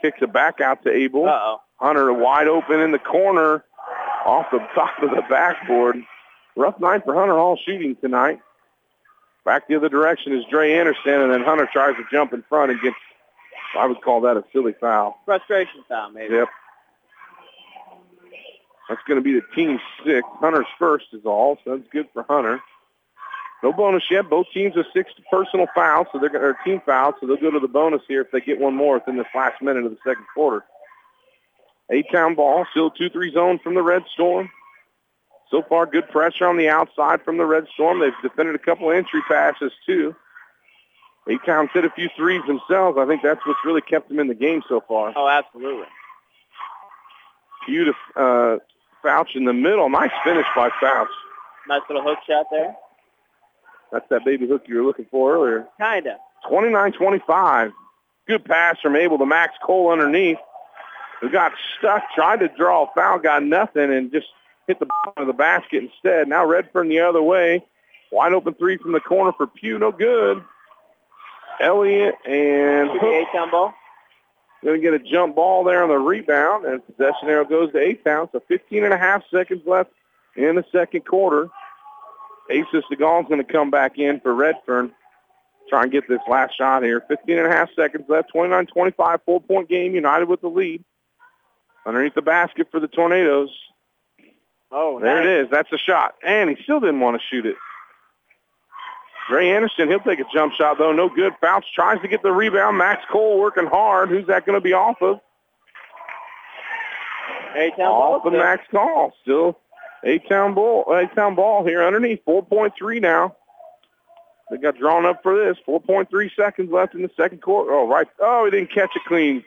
Kicks it back out to Abel. Uh-oh. Hunter wide open in the corner off the top of the backboard. Rough night for Hunter Hall shooting tonight. Back the other direction is Dre Anderson, and then Hunter tries to jump in front and gets I would call that a silly foul. Frustration foul, maybe. Yep. That's going to be the team six. Hunter's first is all, so that's good for Hunter. No bonus yet. Both teams have six personal fouls, so they're going to team fouls, so they'll go to the bonus here if they get one more within this last minute of the second quarter. A-Town ball, still 2-3 zone from the Red Storm. So far, good pressure on the outside from the Red Storm. They've defended a couple entry passes, too. A-Town's hit a few threes themselves. I think that's what's really kept them in the game so far. Oh, absolutely. Beautiful. uh, Fouch in the middle. Nice finish by Fouch. Nice little hook shot there. That's that baby hook you were looking for earlier. Kinda. 29-25. Good pass from Abel to Max Cole underneath. Who got stuck, tried to draw a foul, got nothing, and just hit the bottom of the basket instead. Now Redfern the other way. Wide open three from the corner for Pugh. No good. Elliott and Hook. Going to get a jump ball there on the rebound, and possession arrow goes to A-Town. So 15 and a half seconds left in the second quarter. Asa Seagal's going to come back in for Redfern. Try and get this last shot here. 15 and a half seconds left. 29-25, four-point game. United with the lead. Underneath the basket for the Tornadoes. Oh, there nice. it is. That's a shot. And he still didn't want to shoot it. Gray Anderson, he'll take a jump shot, though. No good. Fouch tries to get the rebound. Max Cole working hard. Who's that going to be off of? A-Town ball. Off of Max Cole. Still A-Town ball, A-Town ball here underneath. 4.3 now. They got drawn up for this. 4.3 seconds left in the second quarter. Oh, right. Oh, he didn't catch it clean.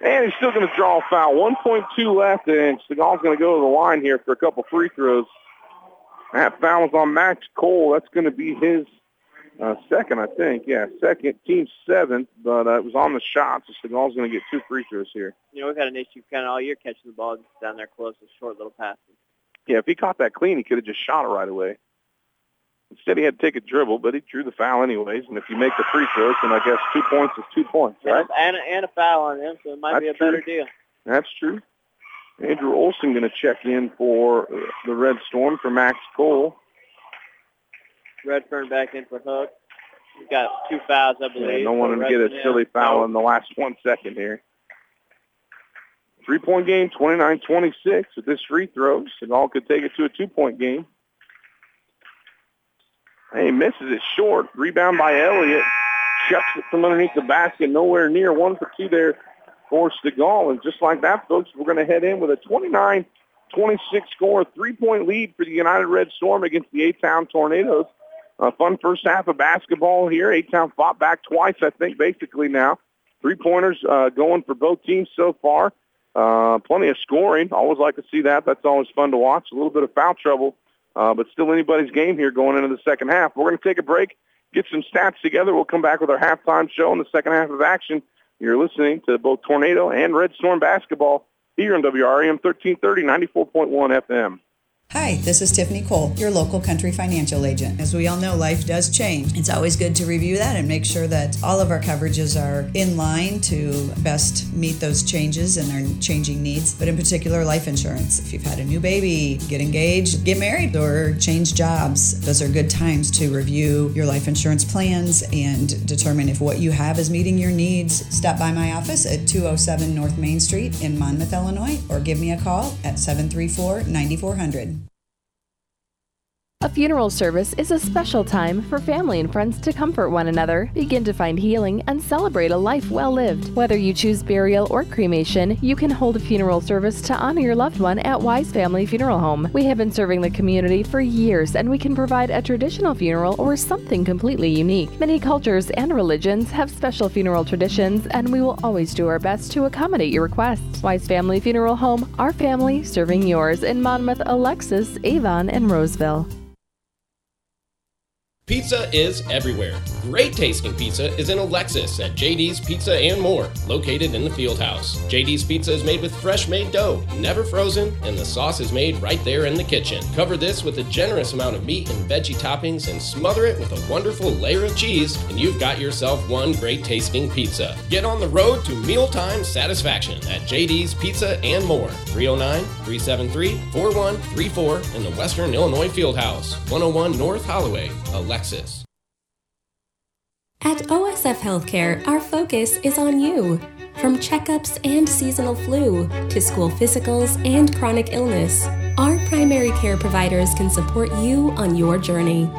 And he's still going to draw a foul. 1.2 left, and Seagal's going to go to the line here for a couple free throws. That foul is on Max Cole. That's going to be his uh, second, I think. Yeah, second, team seventh, but uh, it was on the shot, so Seagal's going to get two free throws here. You know, we've had an issue kind of all year catching the ball down there close with short little passes. Yeah, if he caught that clean, he could have just shot it right away. Instead, he had to take a dribble, but he drew the foul anyways. And if you make the free throws, then I guess two points is two points, right? And, and a foul on him, so it might be a true. better deal. That's true. Andrew Olson going to check in for uh, the Red Storm for Max Cole. Redfern back in for Hook. He's got two fouls, I believe. Yeah, no one for to get a silly foul in the last one second here. Three-point game, 29-26 with this free throw. Seagal could take it to a two-point game. Hey, misses it short. Rebound by Elliott. Chucks it from underneath the basket. Nowhere near. One for two there for Seagal. And just like that, folks, we're going to head in with a 29-26 score, three-point lead for the United Red Storm against the A-Town Tornadoes. A fun first half of basketball here. A-Town fought back twice, I think, basically now. Three-pointers uh, going for both teams so far. Uh, plenty of scoring. Always like to see that. That's always fun to watch. A little bit of foul trouble, uh, but still anybody's game here going into the second half. We're going to take a break, get some stats together. We'll come back with our halftime show in the second half of action. You're listening to both Tornado and Red Storm basketball here on WRAM 1330, 94.1 FM. Hi, this is Tiffany Cole, your local country financial agent. As we all know, life does change. It's always good to review that and make sure that all of our coverages are in line to best meet those changes and their changing needs, but in particular, life insurance. If you've had a new baby, get engaged, get married, or change jobs, those are good times to review your life insurance plans and determine if what you have is meeting your needs. Stop by my office at 207 North Main Street in Monmouth, Illinois, or give me a call at 734 9400. A funeral service is a special time for family and friends to comfort one another, begin to find healing, and celebrate a life well lived. Whether you choose burial or cremation, you can hold a funeral service to honor your loved one at Wise Family Funeral Home. We have been serving the community for years and we can provide a traditional funeral or something completely unique. Many cultures and religions have special funeral traditions, and we will always do our best to accommodate your requests. Wise Family Funeral Home, our family serving yours in Monmouth, Alexis, Avon, and Roseville. Pizza is everywhere. Great tasting pizza is in Alexis at JD's Pizza and More, located in the Field House. JD's Pizza is made with fresh made dough, never frozen, and the sauce is made right there in the kitchen. Cover this with a generous amount of meat and veggie toppings and smother it with a wonderful layer of cheese, and you've got yourself one great tasting pizza. Get on the road to mealtime satisfaction at JD's Pizza and More, 309 373 4134 in the Western Illinois Field House, 101 North Holloway, Alexis. At OSF Healthcare, our focus is on you. From checkups and seasonal flu to school physicals and chronic illness, our primary care providers can support you on your journey.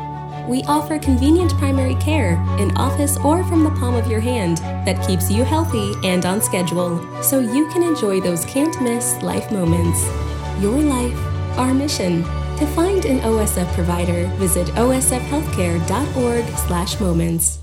We offer convenient primary care in office or from the palm of your hand that keeps you healthy and on schedule so you can enjoy those can't miss life moments. Your life, our mission. To find an OSF provider, visit osfhealthcare.org/moments.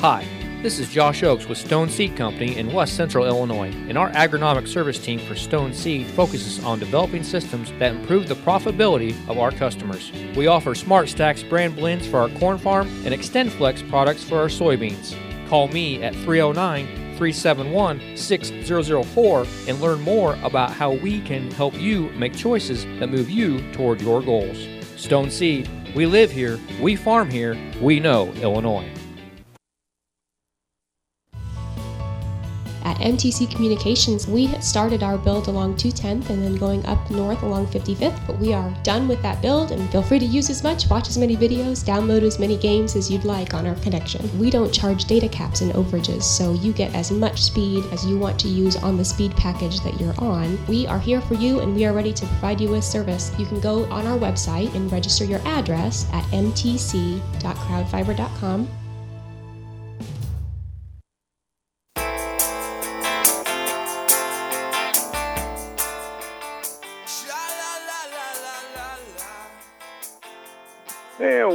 Hi, this is Josh Oakes with Stone Seed Company in West Central Illinois, and our agronomic service team for Stone Seed focuses on developing systems that improve the profitability of our customers. We offer Smart Stacks brand blends for our corn farm and XtendFlex products for our soybeans. Call me at 309 371 6004 and learn more about how we can help you make choices that move you toward your goals. Stone Seed, we live here, we farm here, we know Illinois. MTC Communications, we started our build along 210th and then going up north along 55th, but we are done with that build and feel free to use as much, watch as many videos, download as many games as you'd like on our connection. We don't charge data caps and overages, so you get as much speed as you want to use on the speed package that you're on. We are here for you and we are ready to provide you with service. You can go on our website and register your address at mtc.crowdfiber.com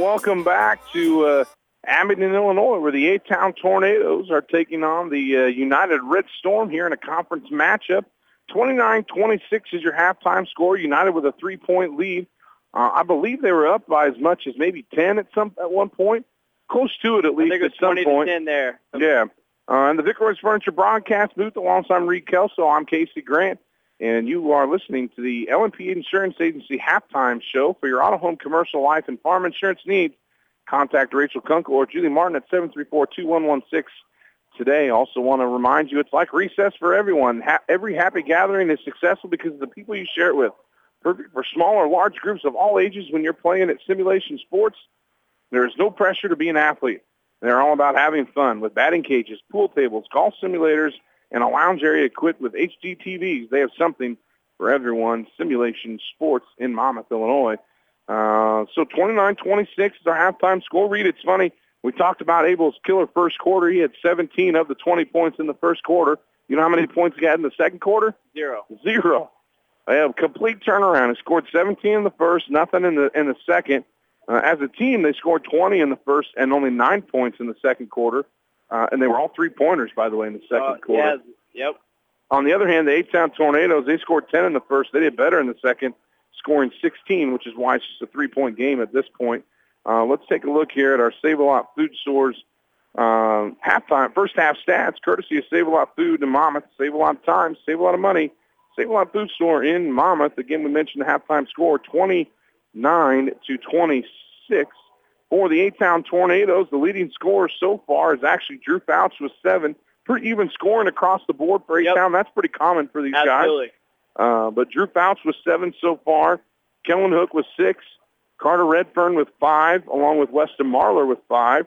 welcome back to uh, Abingdon, Illinois, where the A-Town Tornadoes are taking on the uh, United Red Storm here in a conference matchup. 29-26 is your halftime score. United with a three-point lead. Uh, I believe they were up by as much as maybe 10 at some at one point, close to it at least I think at some 20 point. to 10 there. Yeah. Uh, and the Vic Royce Furniture broadcast booth alongside Reed Kelso. I'm Casey Grant, and you are listening to the LNP Insurance Agency halftime show for your auto, home, commercial, life, and farm insurance needs. Contact Rachel Kunkel or Julie Martin at 734-2116 today. Also want to remind you it's like recess for everyone. Ha- every happy gathering is successful because of the people you share it with. Perfect for small or large groups of all ages when you're playing at simulation sports. There is no pressure to be an athlete. They're all about having fun with batting cages, pool tables, golf simulators, and a lounge area equipped with HD TVs. They have something for everyone. Simulation Sports in Monmouth, Illinois. Uh, so 29-26 is our halftime score. Reed, it's funny. We talked about Abel's killer first quarter. He had 17 of the 20 points in the first quarter. You know how many points he had in the second quarter? Zero. Zero. They have a complete turnaround. They scored 17 in the first, nothing in the in the second. Uh, as a team, they scored 20 in the first and only nine points in the second quarter. Uh, and they were all three pointers, by the way, in the second Uh, quarter. yeah, yep. On the other hand, the A-Town Tornadoes, they scored 10 in the first. They did better in the second, scoring 16, which is why it's just a three-point game at this point. Uh, let's take a look here at our Save-A-Lot Food Stores um, halftime, first half stats, courtesy of Save-A-Lot Food in Monmouth. Save a lot of time, save a lot of money. Save-A-Lot Food Store in Monmouth. Again, we mentioned the halftime score, 29 to 26. For the A-Town Tornadoes, the leading scorer so far is actually Drew Fouch with seven. Pretty even scoring across the board for A-Town. That's pretty common for these guys. Absolutely. Uh, but Drew Fouch with seven so far. Kellen Hook with six. Carter Redfern with five, along with Weston Marler with five.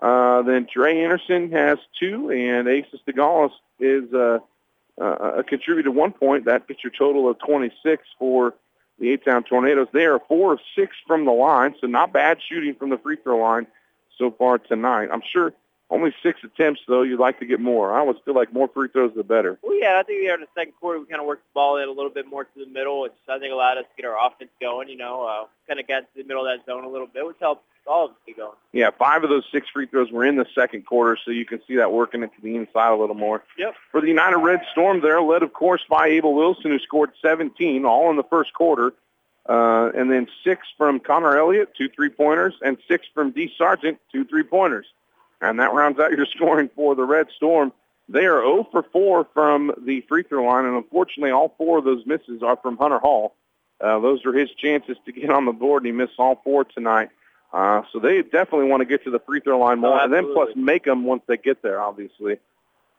Uh, then Trey Anderson has two, and Aces DeGaulis is uh, uh, contributed one point. That gets your total of 26 for the A-Town Tornadoes. They are four of six from the line, so not bad shooting from the free throw line so far tonight. I'm sure only six attempts, though. You'd like to get more. I always feel like more free throws, the better. Well, yeah, I think here in the second quarter we kind of worked the ball in a little bit more to the middle, which I think allowed us to get our offense going. You know, uh, kind of got to the middle of that zone a little bit, which helped all of us get going. Yeah, five of those six free throws were in the second quarter, so you can see that working into the inside a little more. Yep. For the United Red Storm, they're led, of course, by Abel Wilson, who scored 17, all in the first quarter. Uh, and then six from Connor Elliott, two three-pointers, and six from D. Sargent, two three-pointers. And that rounds out your scoring for the Red Storm. They are 0 for 4 from the free throw line, and unfortunately all four of those misses are from Hunter Hall. Uh, those are his chances to get on the board, and he missed all four tonight. Uh, so they definitely want to get to the free throw line more, Oh, and then plus make them once they get there, obviously.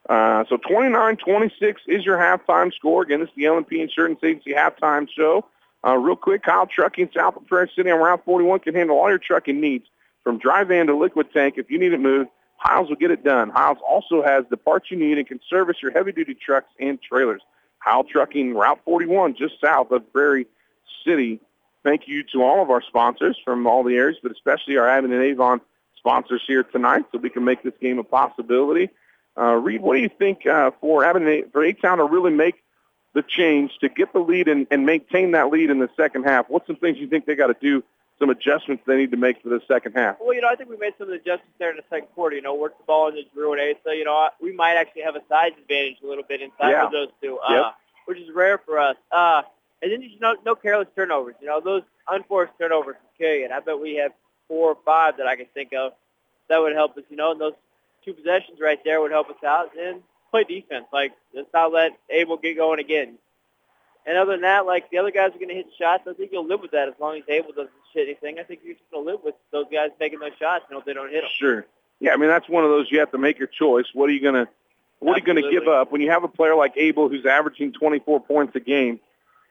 Uh, so 29-26 is your halftime score. Again, this is the LNP Insurance Agency halftime show. Uh, real quick, Kyle Trucking, south of Prairie City on Route 41 can handle all your trucking needs From dry van to liquid tank, if you need it moved, Hiles will get it done. Hiles also has the parts you need and can service your heavy-duty trucks and trailers. Hile Trucking, Route 41, just south of Prairie City. Thank you to all of our sponsors from all the areas, but especially our Abingdon Avon sponsors here tonight so we can make this game a possibility. Uh, Reed, what do you think uh, for Abingdon, for A-Town to really make the change to get the lead and, and maintain that lead in the second half? What's some things you think they got to do some adjustments they need to make for the second half? Well, you know, I think we made some of the adjustments there in the second quarter. You know, work the ball into Drew and Asa. You know, we might actually have a size advantage a little bit inside Yeah. of those two, uh, Yep. which is rare for us. Uh, and then you know, no careless turnovers. You know, those unforced turnovers can kill you. And I bet we have four or five that I can think of that would help us. You know, and those two possessions right there would help us out. And play defense. Like, let's not let Abel get going again. And other than that, like the other guys are going to hit shots. I think you'll live with that as long as Abel doesn't hit anything. I think you're just going to live with those guys making those shots. Know, if they don't hit them. Sure. Yeah, I mean that's one of those you have to make your choice. What are you gonna What are you gonna give up when you have a player like Abel who's averaging 24 points a game?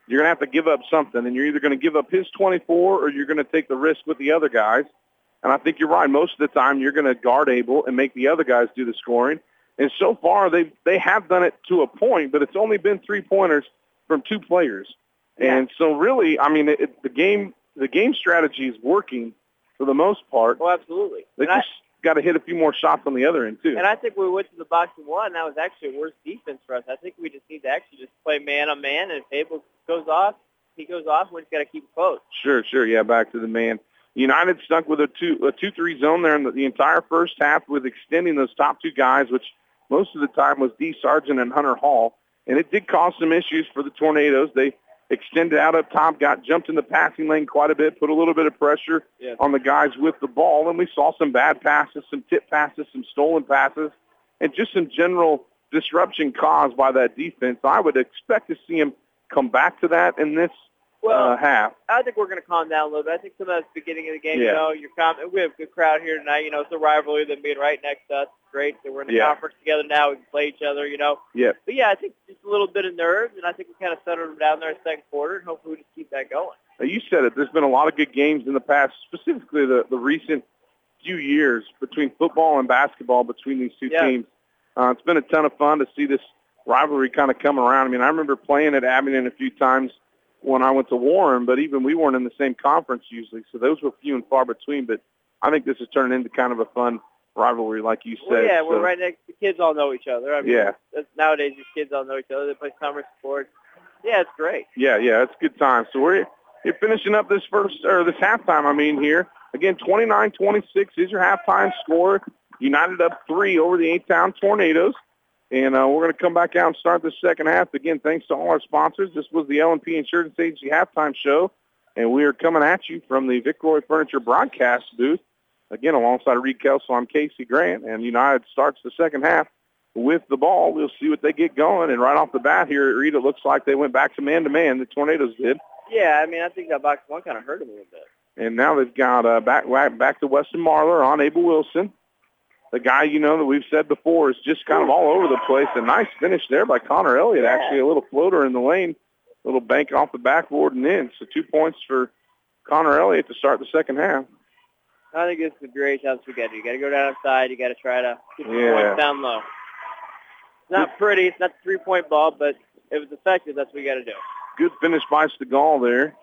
You're gonna have to give up something, and you're either gonna give up his 24 or you're gonna take the risk with the other guys. And I think you're right. Most of the time, you're gonna guard Abel and make the other guys do the scoring. And so far, they they have done it to a point, but it's only been three pointers from two players. And so, really, I mean, it, the game the game strategy is working for the most part. Oh, absolutely. They And just got to hit a few more shots on the other end too. And I think we went to the box and one. That was actually a worse defense for us. I think we just need to actually just play man on man. And if Abel goes off, he goes off. We just got to keep it close. Sure, sure. Yeah, back to the man. United stuck with a two a two three zone there in the, the entire first half with extending those top two guys, which most of the time was D Sargent and Hunter Hall, and it did cause some issues for the Tornadoes. They extended out up top, got jumped in the passing lane quite a bit, put a little bit of pressure Yeah. on the guys with the ball, and we saw some bad passes, some tip passes, some stolen passes, and just some general disruption caused by that defense. I would expect to see him come back to that in this Well, uh, half. I think we're going to calm down a little bit. I think some of that's the beginning of the game. Yeah. You know, you're calm. We have a good crowd here tonight. You know, it's a rivalry. Them being right next to us, it's great. That we're in the Yeah. conference together now. We can play each other. You know. Yeah. But yeah, I think just a little bit of nerves, and I think we kind of settled them down there in the second quarter, and hopefully we just keep that going. Now, you said it. There's been a lot of good games in the past, specifically the, the recent few years between football and basketball between these two Yeah. teams. Uh, it's been a ton of fun to see this rivalry kind of come around. I mean, I remember playing at Abingdon a few times when I went to Warren, but even we weren't in the same conference usually, so those were few and far between. But I think this is turning into kind of a fun rivalry, like you said. Well, yeah, so, we're right next. The kids all know each other. I mean, Yeah. nowadays these kids all know each other. They play summer sports. Yeah, it's great. Yeah, yeah, it's a good time. So we're you're finishing up this first or this halftime. I mean, here again, 29-26 is your halftime score. United up three over the A-Town Tornadoes, and uh, we're going to come back out and start the second half. Again, thanks to all our sponsors. This was the L&P Insurance Agency halftime show, and we are coming at you from the Vic Royce Furniture broadcast booth. Again, alongside Reed Kelso, I'm Casey Grant, and United starts the second half with the ball. We'll see what they get going. And right off the bat here, Reed, it looks like they went back to man-to-man. The Tornadoes did. Yeah, I mean, I think that box one kind of hurt them a little bit. And now they've got uh, back, back back to Weston Marler on Abel Wilson. The guy, you know, that we've said before is just kind of all over the place. A nice finish there by Connor Elliott, actually. A little floater in the lane, a little bank off the backboard and in. So two points for Connor Elliott to start the second half. I think this is a great chance we got to. You got to go down outside. You got to try to get the Yeah. points down low. It's not pretty. It's not a three-point ball, but if it's effective, that's what you got to do. Good finish by Stegall there.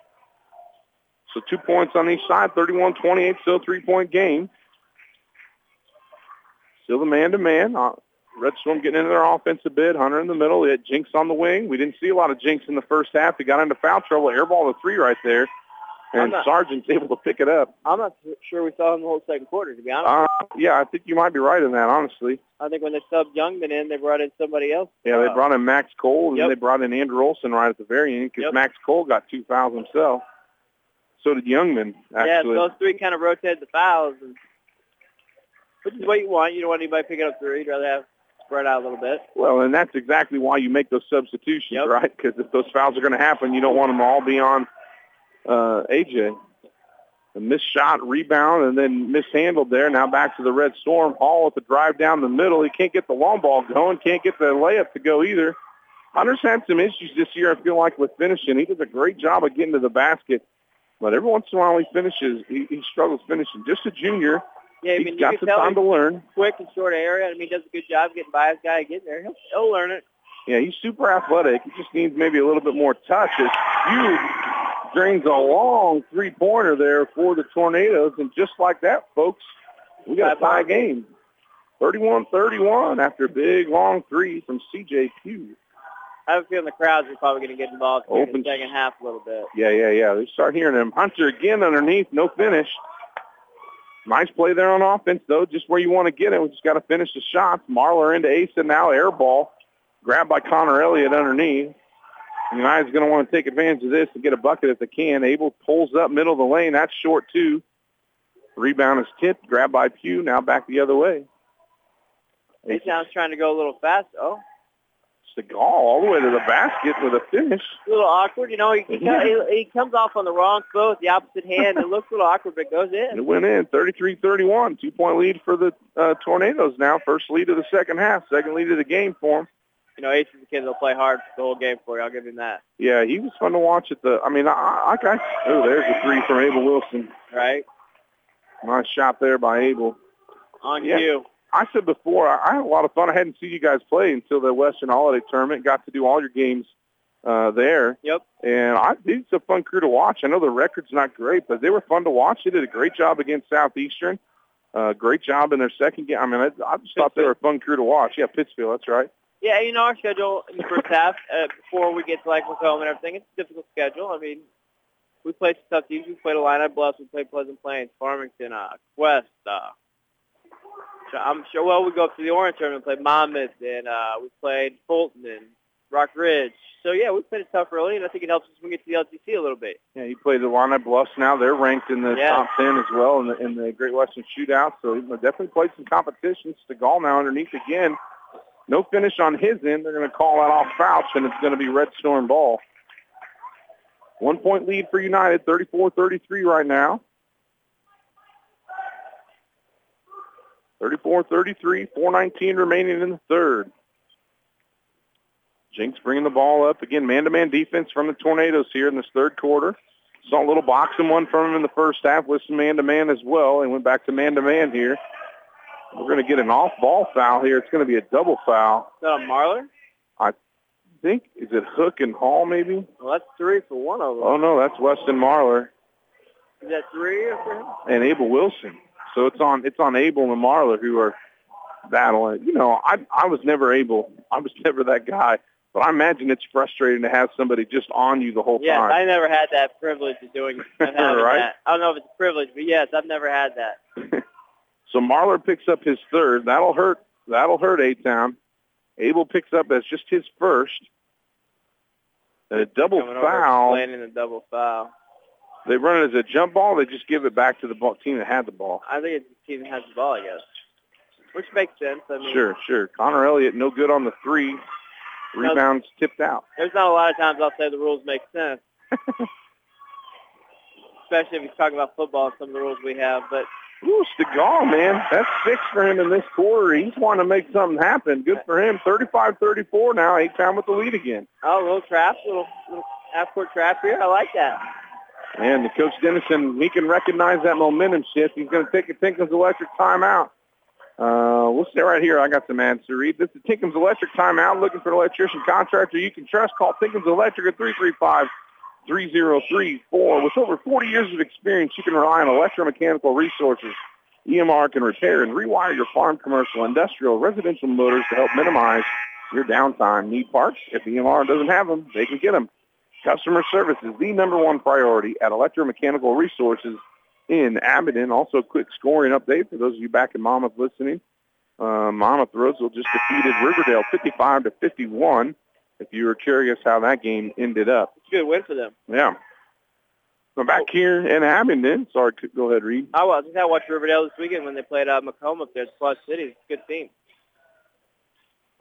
So two points on each side, 31-28, still a three-point game. Still the man-to-man. Uh, Red Storm getting into their offense a bit. Hunter in the middle. They had Jenks on the wing. We didn't see a lot of Jenks in the first half. He got into foul trouble. Airball to three right there. And not- Sargent's able to pick it up. I'm not sure we saw him the whole second quarter, to be honest. Uh, yeah, I think you might be right in that, honestly. I think when they subbed Youngman in, they brought in somebody else. Yeah, they Uh, brought in Max Cole, and Yep. they brought in Andrew Olson right at the very end because Yep. Max Cole got two fouls himself. So did Youngman, Yeah, actually. those three kind of rotated the fouls, and which is what you want. You don't want anybody picking up three. You'd rather have spread out a little bit. Well, and that's exactly why you make those substitutions, right? Because if those fouls are going to happen, you don't want them all be on uh, AJ. A missed shot, rebound, and then mishandled there. Now back to the Red Storm. Hall with the drive down the middle. He can't get the long ball going. Can't get the layup to go either. Hunter's had some issues this year, I feel like, with finishing. He does a great job of getting to the basket. But every once in a while he finishes. He, he struggles finishing. Just a junior. Yeah, I He's mean, got you can some time to learn. quick and short area. I mean, he does a good job getting by his guy, getting there. He'll, he'll learn it. Yeah, he's super athletic. He just needs maybe a little bit more touch. As Hugh drains a long three-pointer there for the Tornadoes, and just like that, folks, we got a tie game. 31-31 after a big long three from C.J. Pugh. I have a feeling the crowds are probably going to get involved in the second half a little bit. Yeah, yeah, yeah. They start hearing him. Hunter again underneath, no finish. Nice play there on offense, though, just where you want to get it. We just got to finish the shots. Marler into Asa now, air ball. Grabbed by Connor Elliott underneath. United's going to want to take advantage of this and get a bucket if they can. Abel pulls up middle of the lane. That's short, too. Rebound is tipped. Grabbed by Pugh. Now back the other way. A-Town's trying to go a little fast. Oh, Seagal all the way to the basket with a finish. a little awkward. You know, he, he, co- he, he comes off on the wrong foot the opposite hand. It looks a little awkward, but it goes in. It went in 33-31. Two-point lead for the uh, Tornadoes now. First lead of the second half. Second lead of the game for them. You know, Ace is a kid that'll play hard the whole game for you. I'll give him that. Yeah, he was fun to watch at the. I mean, I, I, I oh, there's a three from Abel Wilson. Right? Nice shot there by Abel. On Yeah. you. I said before, I, I had a lot of fun. I hadn't seen you guys play until the Western Holiday Tournament. Got to do all your games uh, there. Yep. And I it's a fun crew to watch. I know the record's not great, but they were fun to watch. They did a great job against Southeastern. Uh, great job in their second game. I mean, I, I just thought they were a fun crew to watch. Yeah, Pittsfield, that's right. Yeah, you know, our schedule in the first half, uh, before we get to like Macomb and everything, it's a difficult schedule. I mean, we played some tough teams. We played Illini Bluffs. We played Pleasant Plains, Farmington, uh, Quest. Uh, I'm sure, well, we go up to the Orange Tournament, played Monmouth, and uh, we played Fulton and Rock Ridge. So, yeah, we played it tough early, and I think it helps us when we get to the LTC a little bit. Yeah, he played the Illini Bluffs now. They're ranked in the Yeah. top 10 as well in the, in the Great Western Shootout. So he definitely played some competition. Stegall now underneath again. No finish on his end. They're going to call that off Fouch, and it's going to be Red Storm ball. One point lead for United, 34-33 right now. 34-33, 419 remaining in the third. Jenks bringing the ball up. Again, man-to-man defense from the Tornadoes here in this third quarter. Saw a little boxing one from him in the first half with some man-to-man as well and went back to man-to-man here. We're going to get an off-ball foul here. It's going to be a double foul. Is that a Marler? I think, is it Hook and Hall maybe? Well, that's three for one of them. Oh, no, that's Weston Marler Is that three for him? and Abel Wilson. So it's on it's on Abel and Marler who are battling. You know, I I was never able. I was never that guy. But I imagine it's frustrating to have somebody just on you the whole Yes, time. I never had that privilege of doing of Right. that. I don't know if it's a privilege, but yes, I've never had that. So Marler picks up his third. That'll hurt. That'll hurt A Town. Abel picks up as just his first. And a double Coming over, foul. explaining the double foul. They run it as a jump ball. They just give it back to the ball, team that had the ball. I think it's the team that has the ball, I guess. Which makes sense. I mean, Sure, sure. Connor Elliott, no good on the three. Rebounds tipped out. there's not a lot of times I'll say the rules make sense. Especially if you're talking about football and some of the rules we have. But Ooh, Stegall, man. That's six for him in this quarter. He's wanting to make something happen. Good for him. 35-34 now. A-Town with the lead again. oh, a little trap, little little half court trap here. I like that. And the coach Dennison, he can recognize that momentum shift. He's going to take a Tinkham's Electric timeout. Uh, we'll stay right here. I got some ads to read. This is Tinkham's Electric timeout. Looking for an electrician contractor you can trust. Call Tinkham's Electric at 335-3034. With over 40 years of experience, you can rely on electromechanical resources. EMR can repair and rewire your farm, commercial, industrial, residential motors to help minimize your downtime. Need parts? If EMR doesn't have them, they can get them. Customer service is the number one priority at Electromechanical Resources in Abingdon. Also, a quick scoring update for those of you back in Monmouth listening. Uh, Monmouth Roseville just defeated Riverdale 55 to 51. If you were curious how that game ended up, It's a good win for them. yeah. We're back here in Abingdon. Sorry, go ahead, Reed. I was. I watched Riverdale this weekend when they played uh, Macomb up there at Plus City. It's a good team.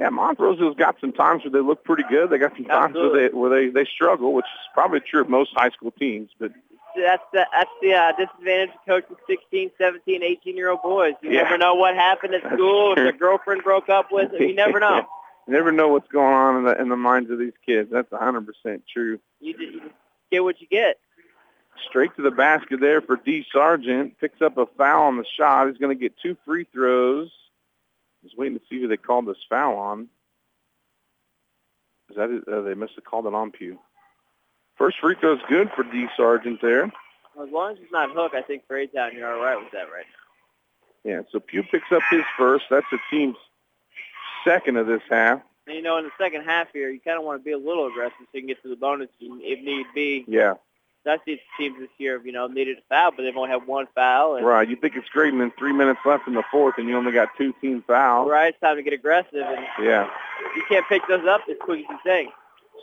Yeah, Montroseville's got some times where they look pretty good. They got some times where they where they, they struggle, which is probably true of most high school teams. But That's the that's the uh, disadvantage of coaching 16, 17, 18 year old boys. You Yeah. never know what happened at school. If their girlfriend broke up with them, you never know. you never know what's going on in the in the minds of these kids. That's a hundred percent true. You, ju- you just get what you get. Straight to the basket there for D. Sargent. Picks up a foul on the shot. He's going to get two free throws. Just waiting to see who they called this foul on. Is that it? Uh, they must have called it on Pugh. First free throw is good for D. Sargent there. Well, as long as it's not Hook, I think for A-Town you're all right with that right now. Yeah, so Pugh picks up his first. That's the team's second of this half. And, you know, in the second half here, you kind of want to be a little aggressive so you can get to the bonus if need be. Yeah. I see teams this year, have, you know, needed a foul, but they've only had one foul. And, Right. You think it's great, and then three minutes left in the fourth, and you only got two team fouls. Right, it's time to get aggressive, and Yeah. you can't pick those up as quick as you think.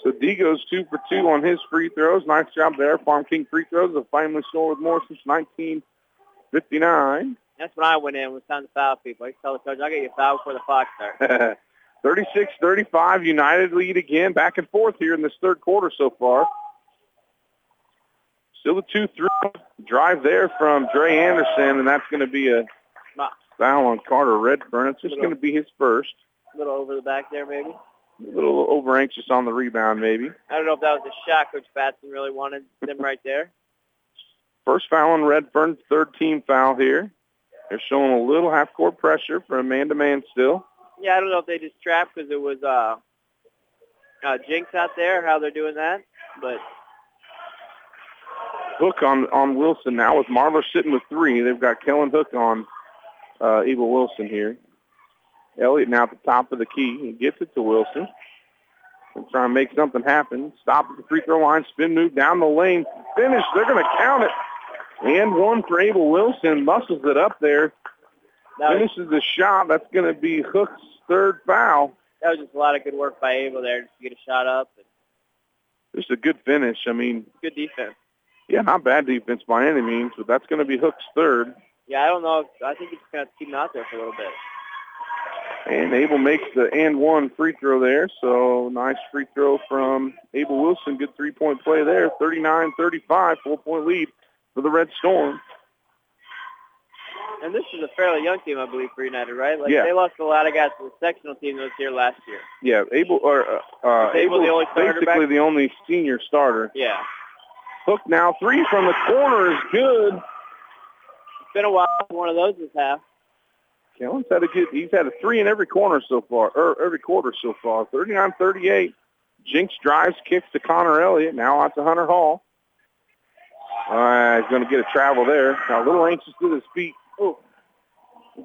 So D goes two for two on his free throws. Nice job there. Farm King free throws have finally scored with more since 1959. That's when I went in. It was time to foul people. I used to tell the coach, I'll get you a foul before the clock starts. 36-35, United lead again. Back and forth here in this third quarter so far. Still a 2-3 drive there from Dre Anderson, and that's going to be a foul on Carter Redfern. It's just going to be his first. a little over the back there, maybe. A little over anxious on the rebound, maybe. I don't know if that was a shot Coach Batson really wanted them right there. First foul on Redfern, third team foul here. They're showing a little half-court pressure for a man-to-man still. Yeah, I don't know if they just trapped because it was uh, uh, Jenks out there, how they're doing that. But Hook on, on Wilson now with Marler sitting with three. They've got Kellen Hook on uh, Abel Wilson here. Elliott now at the top of the key. He gets it to Wilson. And try and make something happen. Stop at the free throw line. Spin move down the lane. Finish. They're going to count it. And one for Abel Wilson. Muscles it up there. Finishes the shot. That's going to be Hook's third foul. that was just a lot of good work by Abel there just to get a shot up. And Just a good finish. I mean, good defense. Yeah, not bad defense by any means, but that's going to be Hook's third. Yeah, I don't know. I think he's going to keep him out there for a little bit. And Abel makes the and one free throw there. So nice free throw from Abel Wilson. Good three-point play there. 39-35, four-point lead for the Red Storm. And this is a fairly young team, I believe, for United, right? Like Yeah. they lost a lot of guys to the sectional team that was here last year. Yeah, Abel or uh, uh, Is Abel the only basically the only senior starter. Yeah. Hook now three from the corner is good. It's been a while. One of those this half. Kellen's had a good. He's had a three in every corner so far, or every quarter so far. 39-38. Jenks drives, kicks to Connor Elliott. Now out to Hunter Hall. Uh, he's going to get a travel there. Now a little anxious to his feet. Oh,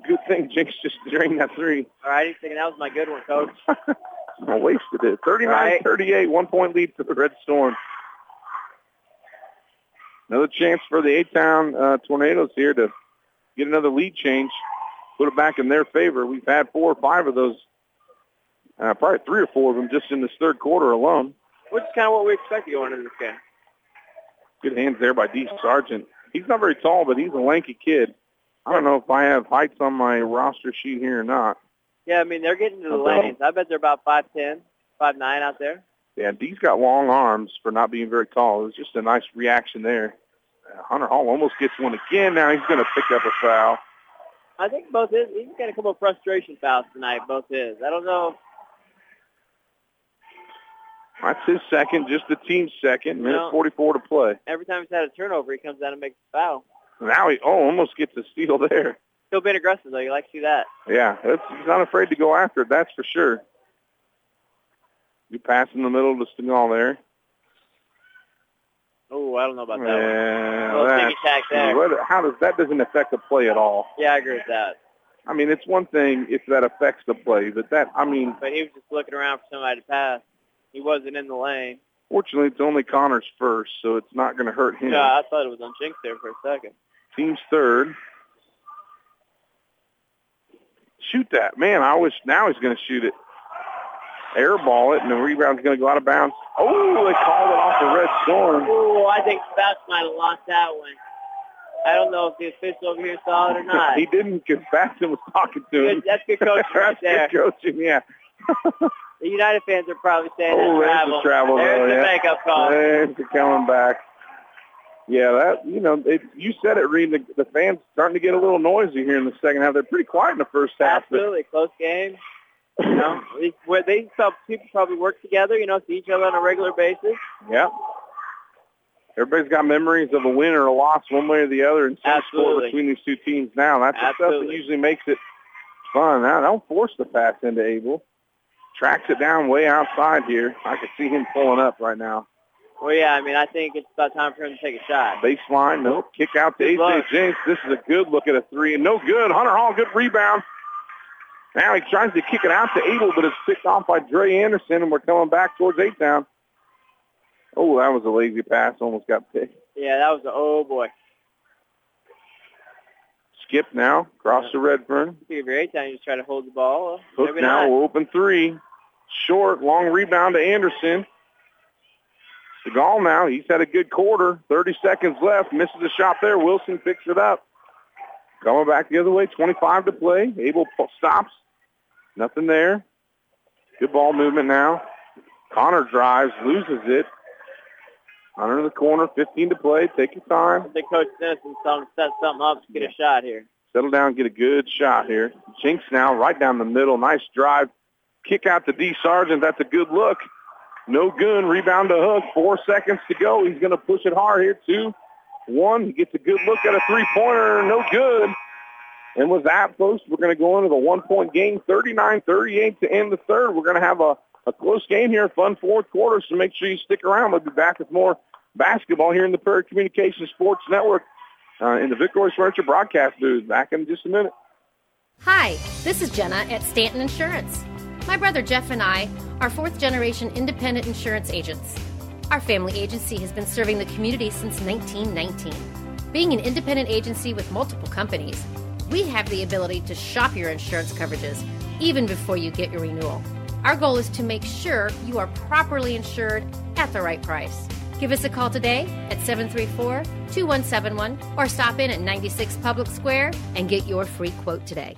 good thing Jenks just drained that three. All right, he's thinking that was my good one, coach. I wasted it. 39-38, one point lead for the Red Storm. Another chance for the A-Town uh, Tornadoes here to get another lead change, put it back in their favor. We've had four or five of those, uh, probably three or four of them just in this third quarter alone. Which is kind of what we expected going into this game. Good hands there by D. Sargent. He's not very tall, but he's a lanky kid. I don't know if I have heights on my roster sheet here or not. Yeah, I mean they're getting to the lanes. I bet they're about five ten, five nine out there. Yeah, D's got long arms for not being very tall. It was just a nice reaction there. Uh, Hunter Hall almost gets one again. Now he's going to pick up a foul. I think both his. He's got a couple of frustration fouls tonight. Both his. I don't know. That's his second, just the team's second. Minute No. 44 to play. Every time he's had a turnover, he comes down and makes a foul. Now he oh almost gets a steal there. Still being aggressive though. You like to see that. Yeah, he's not afraid to go after it. That's for sure. You pass in the middle to Stingal there. Oh, I don't know about that one. Yeah, Little that's- ticky-tack there. what- how does that doesn't affect the play at all? Yeah, I agree with that. I mean, it's one thing if that affects the play, but that I mean, But he was just looking around for somebody to pass. He wasn't in the lane. fortunately, it's only Connor's first, so it's not going to hurt him. Yeah, I thought it was on Jenks there for a second. Team's third. Shoot that. Man, I wish now he's going to shoot it. Airball it, and the rebound's going to go out of bounds. Oh, they called it off the Red Storm. Oh, I think Spouts might have lost that one. I don't know if the official over here saw it or not. he didn't because Batson was talking to him. Good- that's good coaching right there. good coaching, yeah. The United fans are probably saying oh, there's travel. the travel. There's though, the yeah. makeup call. There's the coming back. Yeah, that you know, it, you said it, Reed. The, the fans starting to get a little noisy here in the second half. They're pretty quiet in the first half. Absolutely, close game. You know, they- where they people probably work together. You know, see each other on a regular basis. Yeah. everybody's got memories of a win or a loss one way or the other in some Absolutely. between these two teams now. That's the stuff that usually makes it fun. I don't force the pass into Abel. Tracks it down way outside here. I can see him pulling up right now. Well, yeah, I mean, I think it's about time for him to take a shot. Baseline, nope. Kick out to A.J. Jenks. This is a good look at a three, and no good. Hunter Hall, good rebound. Now he tries to kick it out to Abel, but it's picked off by Dre Anderson, and we're coming back towards A-Town. Oh, that was a lazy pass. Almost got picked. Yeah, that was a, oh boy. Skip now, across to Redfern. I think if eight time, you just try to hold the ball. Hook Maybe now, not. open three. Short, long rebound to Anderson. Stegall now, he's had a good quarter. 30 seconds left. Misses a shot there. Wilson picks it up. Coming back the other way, 25 to play. Abel stops. Nothing there. Good ball movement now. Connor drives, loses it. Under the corner, 15 to play. Take your time. I think Coach Dennison's telling to set something up to get a shot here. Settle down, get a good shot here. Jenks now right down the middle. Nice drive. Kick out to D. Sargent. That's a good look. No good. Rebound to Hook. Four seconds to go. He's going to push it hard here. Two, one. He gets a good look at a three-pointer. No good. And with that close, we're going to go into the one-point game, 39-38 to end the third. We're going to have a, a close game here, fun fourth quarter, so make sure you stick around. We'll be back with more basketball here in the Prairie Communications Sports Network uh, in the Victoria's Furniture broadcast booth. Back in just a minute. Hi, this is Jenna at Stanton Insurance. My brother Jeff and I are fourth generation independent insurance agents. Our family agency has been serving the community since 1919. Being an independent agency with multiple companies, we have the ability to shop your insurance coverages even before you get your renewal. Our goal is to make sure you are properly insured at the right price. Give us a call today at 734 2171 or stop in at 96 Public Square and get your free quote today.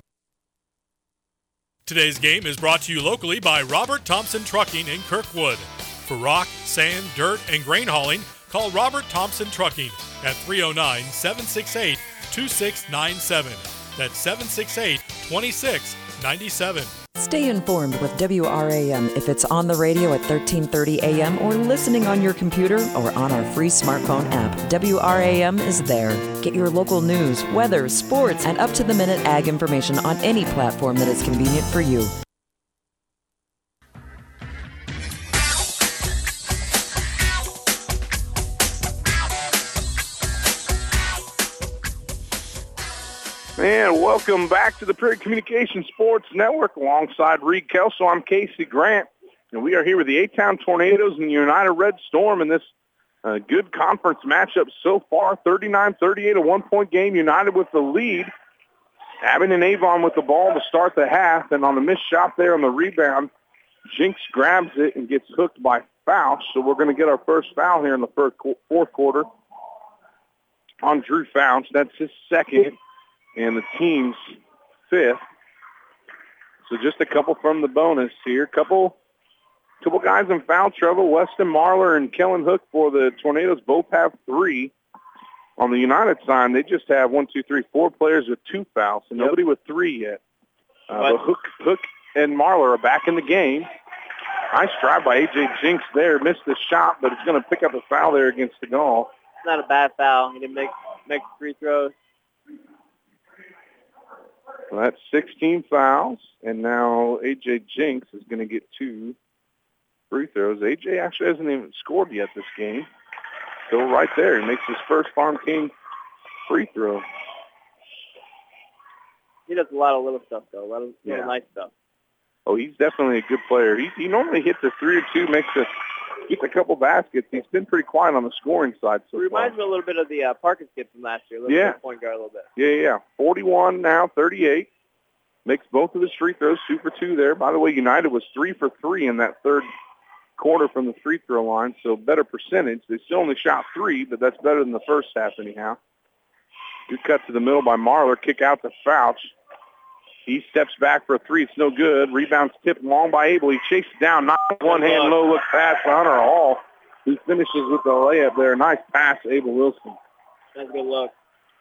Today's game is brought to you locally by Robert Thompson Trucking in Kirkwood. For rock, sand, dirt, and grain hauling, call Robert Thompson Trucking at 309 768 2697. That's 768 2697. Stay informed with WRAM if it's on the radio at 1330 a.m. or listening on your computer or on our free smartphone app. WRAM is there. Get your local news, weather, sports, and up to the minute ag information on any platform that is convenient for you. And welcome back to the Prairie Communication Sports Network alongside Reed Kelso. I'm Casey Grant, and we are here with the A-Town Tornadoes and the United Red Storm in this uh, good conference matchup so far. 39-38, a one-point game. United with the lead. Abingdon Avon with the ball to start the half, and on the missed shot there on the rebound, Jenks grabs it and gets hooked by Fausch. So we're going to get our first foul here in the first, fourth quarter on Drew Fausch. That's his second and the team's fifth. So just a couple from the bonus here. Couple couple guys in foul trouble. Weston Marler and Kellen Hook for the Tornadoes both have three. On the United side, they just have one, two, three, four players with two fouls, so nobody with three yet. Uh, but Hook, Hook and Marler are back in the game. Nice drive by A.J. Jenks there. Missed the shot, but it's going to pick up a foul there against the goal. It's not a bad foul. He didn't make make free throws. So that's 16 fouls, and now A.J. Jenks is going to get two free throws. A.J. actually hasn't even scored yet this game. Still right there. He makes his first Farm King free throw. He does a lot of little stuff though. A lot of little Yeah. nice stuff. Oh, he's definitely a good player. He, he normally hits a three or two, makes a gets a couple baskets. He's been pretty quiet on the scoring side so He far. reminds me a little bit of the uh, Parkins kid from last year. Yeah. point guard a little bit. Yeah, yeah. 41 now, 38. Makes both of his free throws, two for two there. By the way, United was three for three in that third quarter from the free throw line, so better percentage. They still only shot three, but that's better than the first half anyhow. Good cut to the middle by Marler. Kick out to Fouch. He steps back for a three. It's no good. Rebounds tipped long by Abel. He chases down. Not one hand low look pass to Hunter Hall, who finishes with the layup there. Nice pass, Abel Wilson. That's a good look.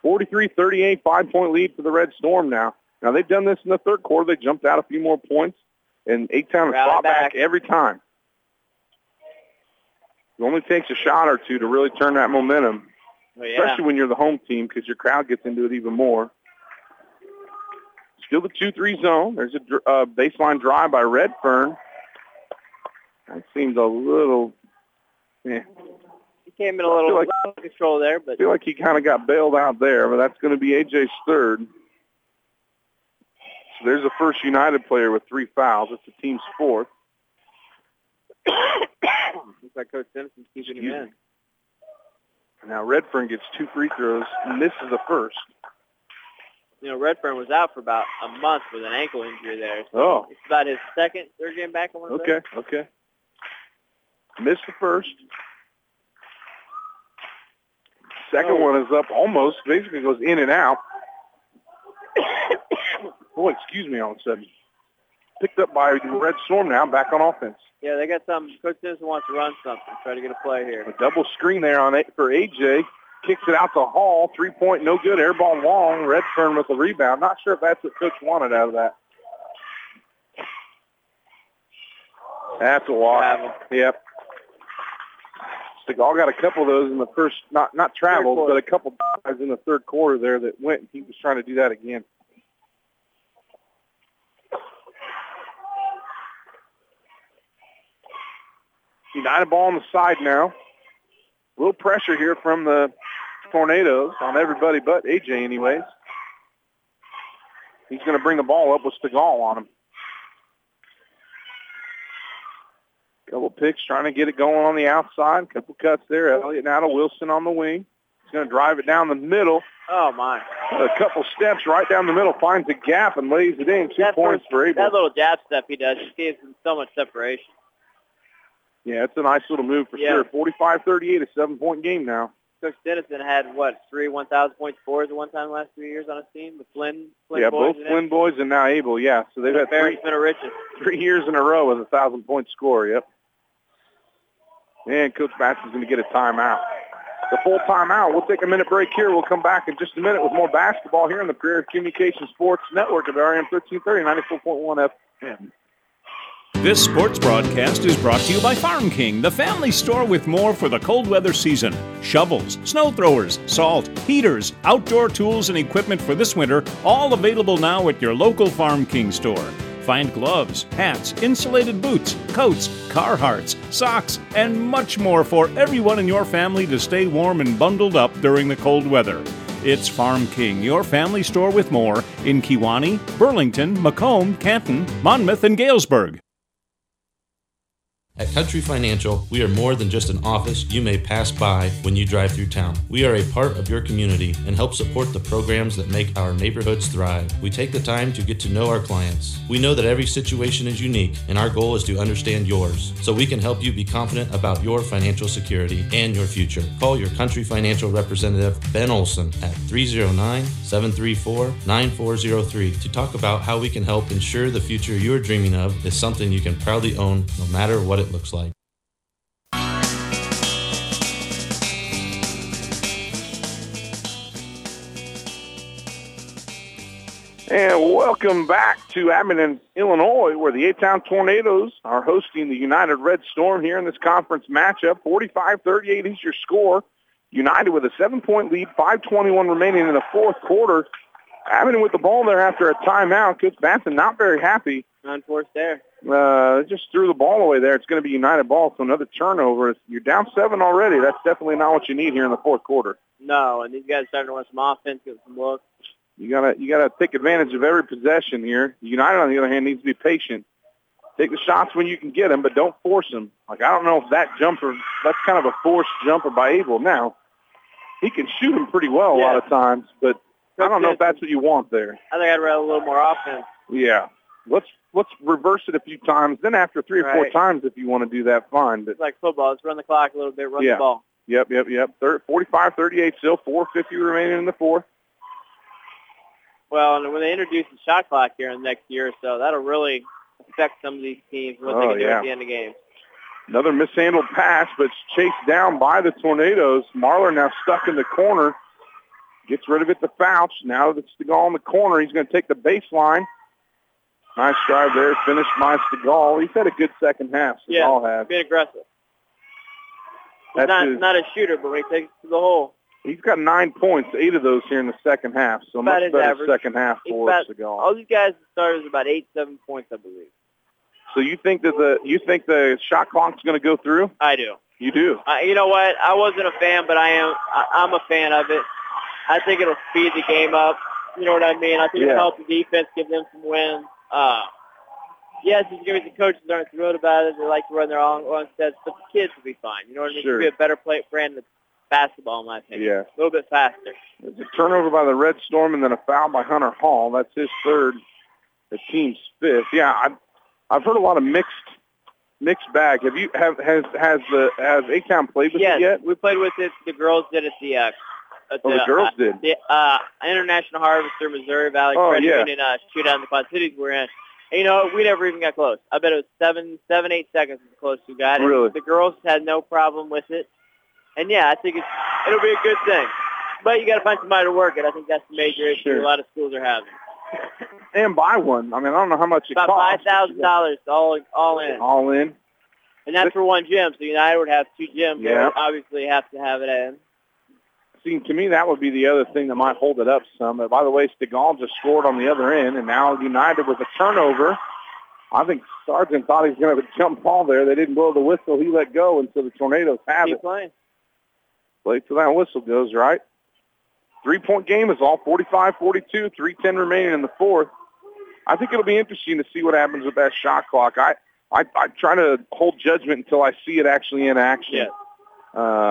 43-38, five-point lead for the Red Storm now. Now, they've done this in the third quarter. They jumped out a few more points, and A-Town has fought back. back. every time. It only takes a shot or two to really turn that momentum, Oh, yeah. especially when you're the home team because your crowd gets into it even more. Still the 2-3 zone. There's a uh, baseline drive by Redfern. That seems a little, eh. He came in a little like- out of control there, I but feel like he kind of got bailed out there, but that's going to be AJ's third. So there's a first United player with three fouls. It's the team's fourth. looks like Coach Simpson's keeping him in. Now Redfern gets two free throws, misses the first. You know, Redfern was out for about a month with an ankle injury there. So Oh. it's about his second, third game back. I want Okay, okay. Missed the first. Second Oh. one is up almost, basically goes in and out. Boy, oh, excuse me all of a sudden. Picked up by the Red Storm now, back on offense. Yeah, they got some. Coach Simpson wants to run something, try to get a play here. A double screen there on it for AJ. Kicks it out to Hall. Three point, no good. Air ball long. Redfern with the rebound. Not sure if that's what Coach wanted out of that. That's a walk. Yep. Stegall got a couple of those in the first, not not travels, but a couple guys in the third quarter there that went. He was trying to do that again. United ball on the side now. A little pressure here from the Tornadoes on everybody but AJ anyways. He's going to bring the ball up with Stegall on him. Couple picks trying to get it going on the outside. Couple cuts there. Elliott now to Wilson on the wing. He's going to drive it down the middle. Oh my! A couple steps right down the middle, finds a gap and lays it in. Two That points first- for Abel. That little jab step he does just gives him so much separation. Yeah, it's a nice little move for Yeah. sure. 45-38, a seven-point game now. Coach Dennison had what three 1,000 point scores at one time last three years on his team. The Flynn, Flynn yeah, boys both and Flynn boys and now Abel. Yeah, so they've had three, of riches. three years in a row with a thousand-point score. Yep. And Coach Bassey's going to get a timeout. The full timeout. We'll take a minute break here. We'll come back in just a minute with more basketball here on the Prairie Communication Sports Network at RM 1330, 94.1 FM. This sports broadcast is brought to you by Farm King, the family store with more for the cold weather season. Shovels, snow throwers, salt, heaters, outdoor tools, and equipment for this winter, all available now at your local Farm King store. Find gloves, hats, insulated boots, coats, Carhartts, socks, and much more for everyone in your family to stay warm and bundled up during the cold weather. It's Farm King, your family store with more in Kewanee, Burlington, Macomb, Canton, Monmouth, and Galesburg. At Country Financial, we are more than just an office you may pass by when you drive through town. We are a part of your community and help support the programs that make our neighborhoods thrive. We take the time to get to know our clients. We know that every situation is unique, and our goal is to understand yours so we can help you be confident about your financial security and your future. Call your Country Financial representative, Ben Olson, at 309 734 9403 to talk about how we can help ensure the future you're dreaming of is something you can proudly own no matter what it looks like. And welcome back to Abingdon, Illinois, where the A-Town Tornadoes are hosting the United Red Storm here in this conference matchup. 45-38 is your score. United with a seven-point lead, 5.21 remaining in the fourth quarter. Abingdon with the ball there after a timeout. Coach Batson not very happy. Unforced there. Uh, just threw the ball away there. It's going to be United ball, so another turnover. You're down seven already. That's definitely not what you need here in the fourth quarter. No, and these guys starting to want some offense, get some looks. You gotta you gotta take advantage of every possession here. United, on the other hand, needs to be patient. Take the shots when you can get them, but don't force them. Like I don't know if that jumper, that's kind of a forced jumper by Abel. Now he can shoot them pretty well a lot of times, but I don't know if that's what you want there. I think I'd rather a little more offense. Yeah, let's let's reverse it a few times. Then after three or four Right. times, if you want to do that, fine. But It's like football. Let's run the clock a little bit, run yeah, the ball. yep, yep, yep. Thir 45, 38 still, 4:50 remaining in the fourth. Well, and when they introduce the shot clock here in the next year or so, that'll really affect some of these teams, what they Oh, can do at the end of games. Another mishandled pass, but it's chased down by the Tornadoes. Marler now stuck in the corner. Gets rid of it to Fouch. Now it's Stegall in the corner. He's going to take the baseline. Nice drive there. Finished by Stegall. He's had a good second half. Yeah, Stegall had. being aggressive. That's not his- not a shooter, but when he takes it to the hole, He's got nine points, eight of those here in the second half. So About much better average. second half he's for about, Stegall. all these guys starters about eight, seven points, I believe. So you think that the you think the shot clock's going to go through? I do. You do. Uh, you know what? I wasn't a fan, but I am. I, I'm a fan of it. I think it'll speed the game up. You know what I mean? I think Yeah. it'll help the defense, give them some wins. Uh, yes, there's going to be some coaches aren't thrilled about it. They like to run their own, own sets, but the kids will be fine. You know what I mean? Sure. It'll be a better play brand of basketball, in my opinion. Yeah. A little bit faster. It's a turnover by the Red Storm and then a foul by Hunter Hall. That's his third, the team's fifth. Yeah, I've, I've heard a lot of mixed mixed bag. Have you have has has the has A Town played with yes, it yet? we played with it. The girls did at the. Uh, at Oh, the girls uh, did. The uh, International Harvester, Missouri Valley Oh, Credit yeah. Union uh, shootout in the Quad Cities we're in. And, you know, we never even got close. I bet it was seven, seven, eight seconds is the closest we got. And Really? The girls had no problem with it. And yeah, I think it's it'll be a good thing. But you got to find somebody to work it. I think that's the major issue Sure. a lot of schools are having. And buy one. I mean, I don't know how much it About five costs. thousand dollars all all in, All in. and that's for one gym. So United would have two gyms. Yeah. obviously have to have it in. See, to me, that would be the other thing that might hold it up some. Uh, by the way, Stegall just scored on the other end, and now United with a turnover. I think Sargent thought he was going to have a jump ball there. They didn't blow the whistle. He let go until the Tornadoes have Keep it. playing. Wait till that whistle goes, right? Three-point game is all 45-42, 3.10 remaining in the fourth. I think it'll be interesting to see what happens with that shot clock. I, I, I try to hold judgment until I see it actually in action. Yeah.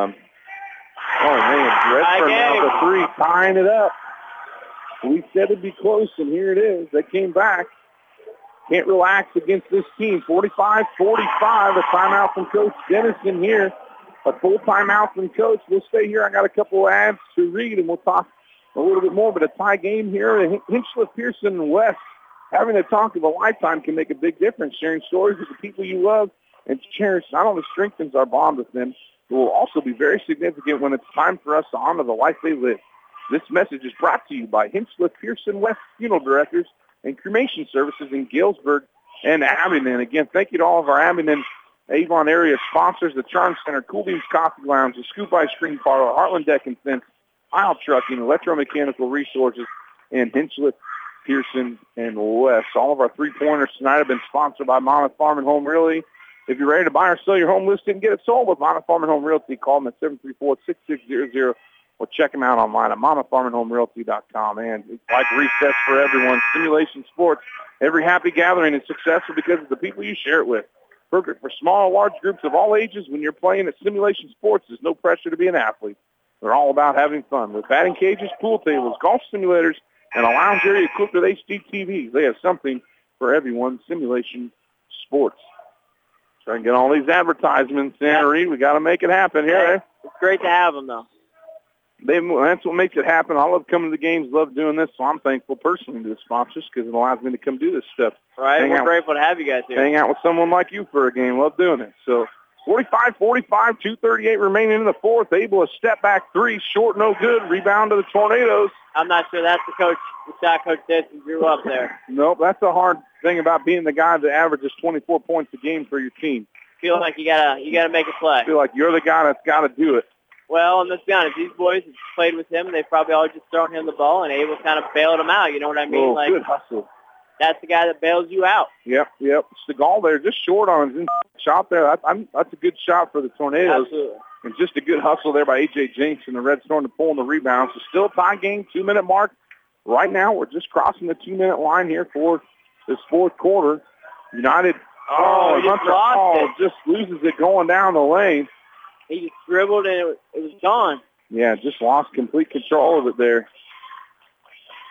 Um, oh, man. Redfern now the three, tying it up. We said it'd be close, and here it is. They came back. Can't relax against this team. 45-45, a timeout from Coach Dennison here. A full timeout from Coach. We'll stay here. I got a couple of ads to read, and we'll talk a little bit more. But a tie game here. Hinchliff, Pearson, and West having a talk of a lifetime can make a big difference. Sharing stories with the people you love and cherish not only strengthens our bond with them, it will also be very significant when it's time for us to honor the life they live. This message is brought to you by Hinchliff, Pearson, West Funeral Directors and Cremation Services in Galesburg and Abingdon. Again, thank you to all of our Abingdon Avon area sponsors, the Charm Center, Cool Beans Coffee Lounge, the Scoop Ice Cream Parlor, Heartland Deck and Fence, Isle Trucking, Electromechanical Resources, and Hinchliff, Pearson, and West. All of our three-pointers tonight have been sponsored by Monmouth Farm and Home Realty. If you're ready to buy or sell your home listed and get it sold with Monmouth Farm and Home Realty, call them at 734-6600 or check them out online at monmouthfarmandhomerealty.com. And it's like recess for everyone, simulation sports. Every happy gathering is successful because of the people you share it with. Perfect for small, large groups of all ages. When you're playing at simulation sports, there's no pressure to be an athlete. They're all about having fun. With batting cages, pool tables, golf simulators, and a lounge area equipped with HD TVs, they have something for everyone. Simulation sports. Try and get all these advertisements in, Reed. We got to make it happen here. Eh? It's great to have them, though. They, that's what makes it happen. I love coming to the games, love doing this, so I'm thankful personally to the sponsors because it allows me to come do this stuff. Right? Hang We're out- grateful to have you guys here. hang out with someone like you for a game. Love doing it. So 45-45, 238 remaining in the fourth. Abel to step back three, short, no good. Rebound to the Tornadoes. I'm not sure that's the coach, the shot coach Stetson grew up there. Nope, that's the hard thing about being the guy that averages 24 points a game for your team. Feel like you gotta you gotta make a play. Feel like you're the guy that's got to do it. Well, and let's be honest, these boys have played with him. They've probably all just thrown him the ball, and Abel kind of bailed him out. You know what I mean? Oh, like good hustle. That's the guy that bails you out. Yep, yep. Stegall there, just short on his shot there. That, I'm, that's a good shot for the Tornadoes. Absolutely. And just a good hustle there by A.J. Jenks and the Red Storm to pull in the rebound. So still a tie game, two-minute mark. Right now, we're just crossing the two-minute line here for this fourth quarter. United, Oh, oh, just Hunter it. just loses it going down the lane. He just dribbled and it was, it was gone. Yeah, just lost complete control of it there.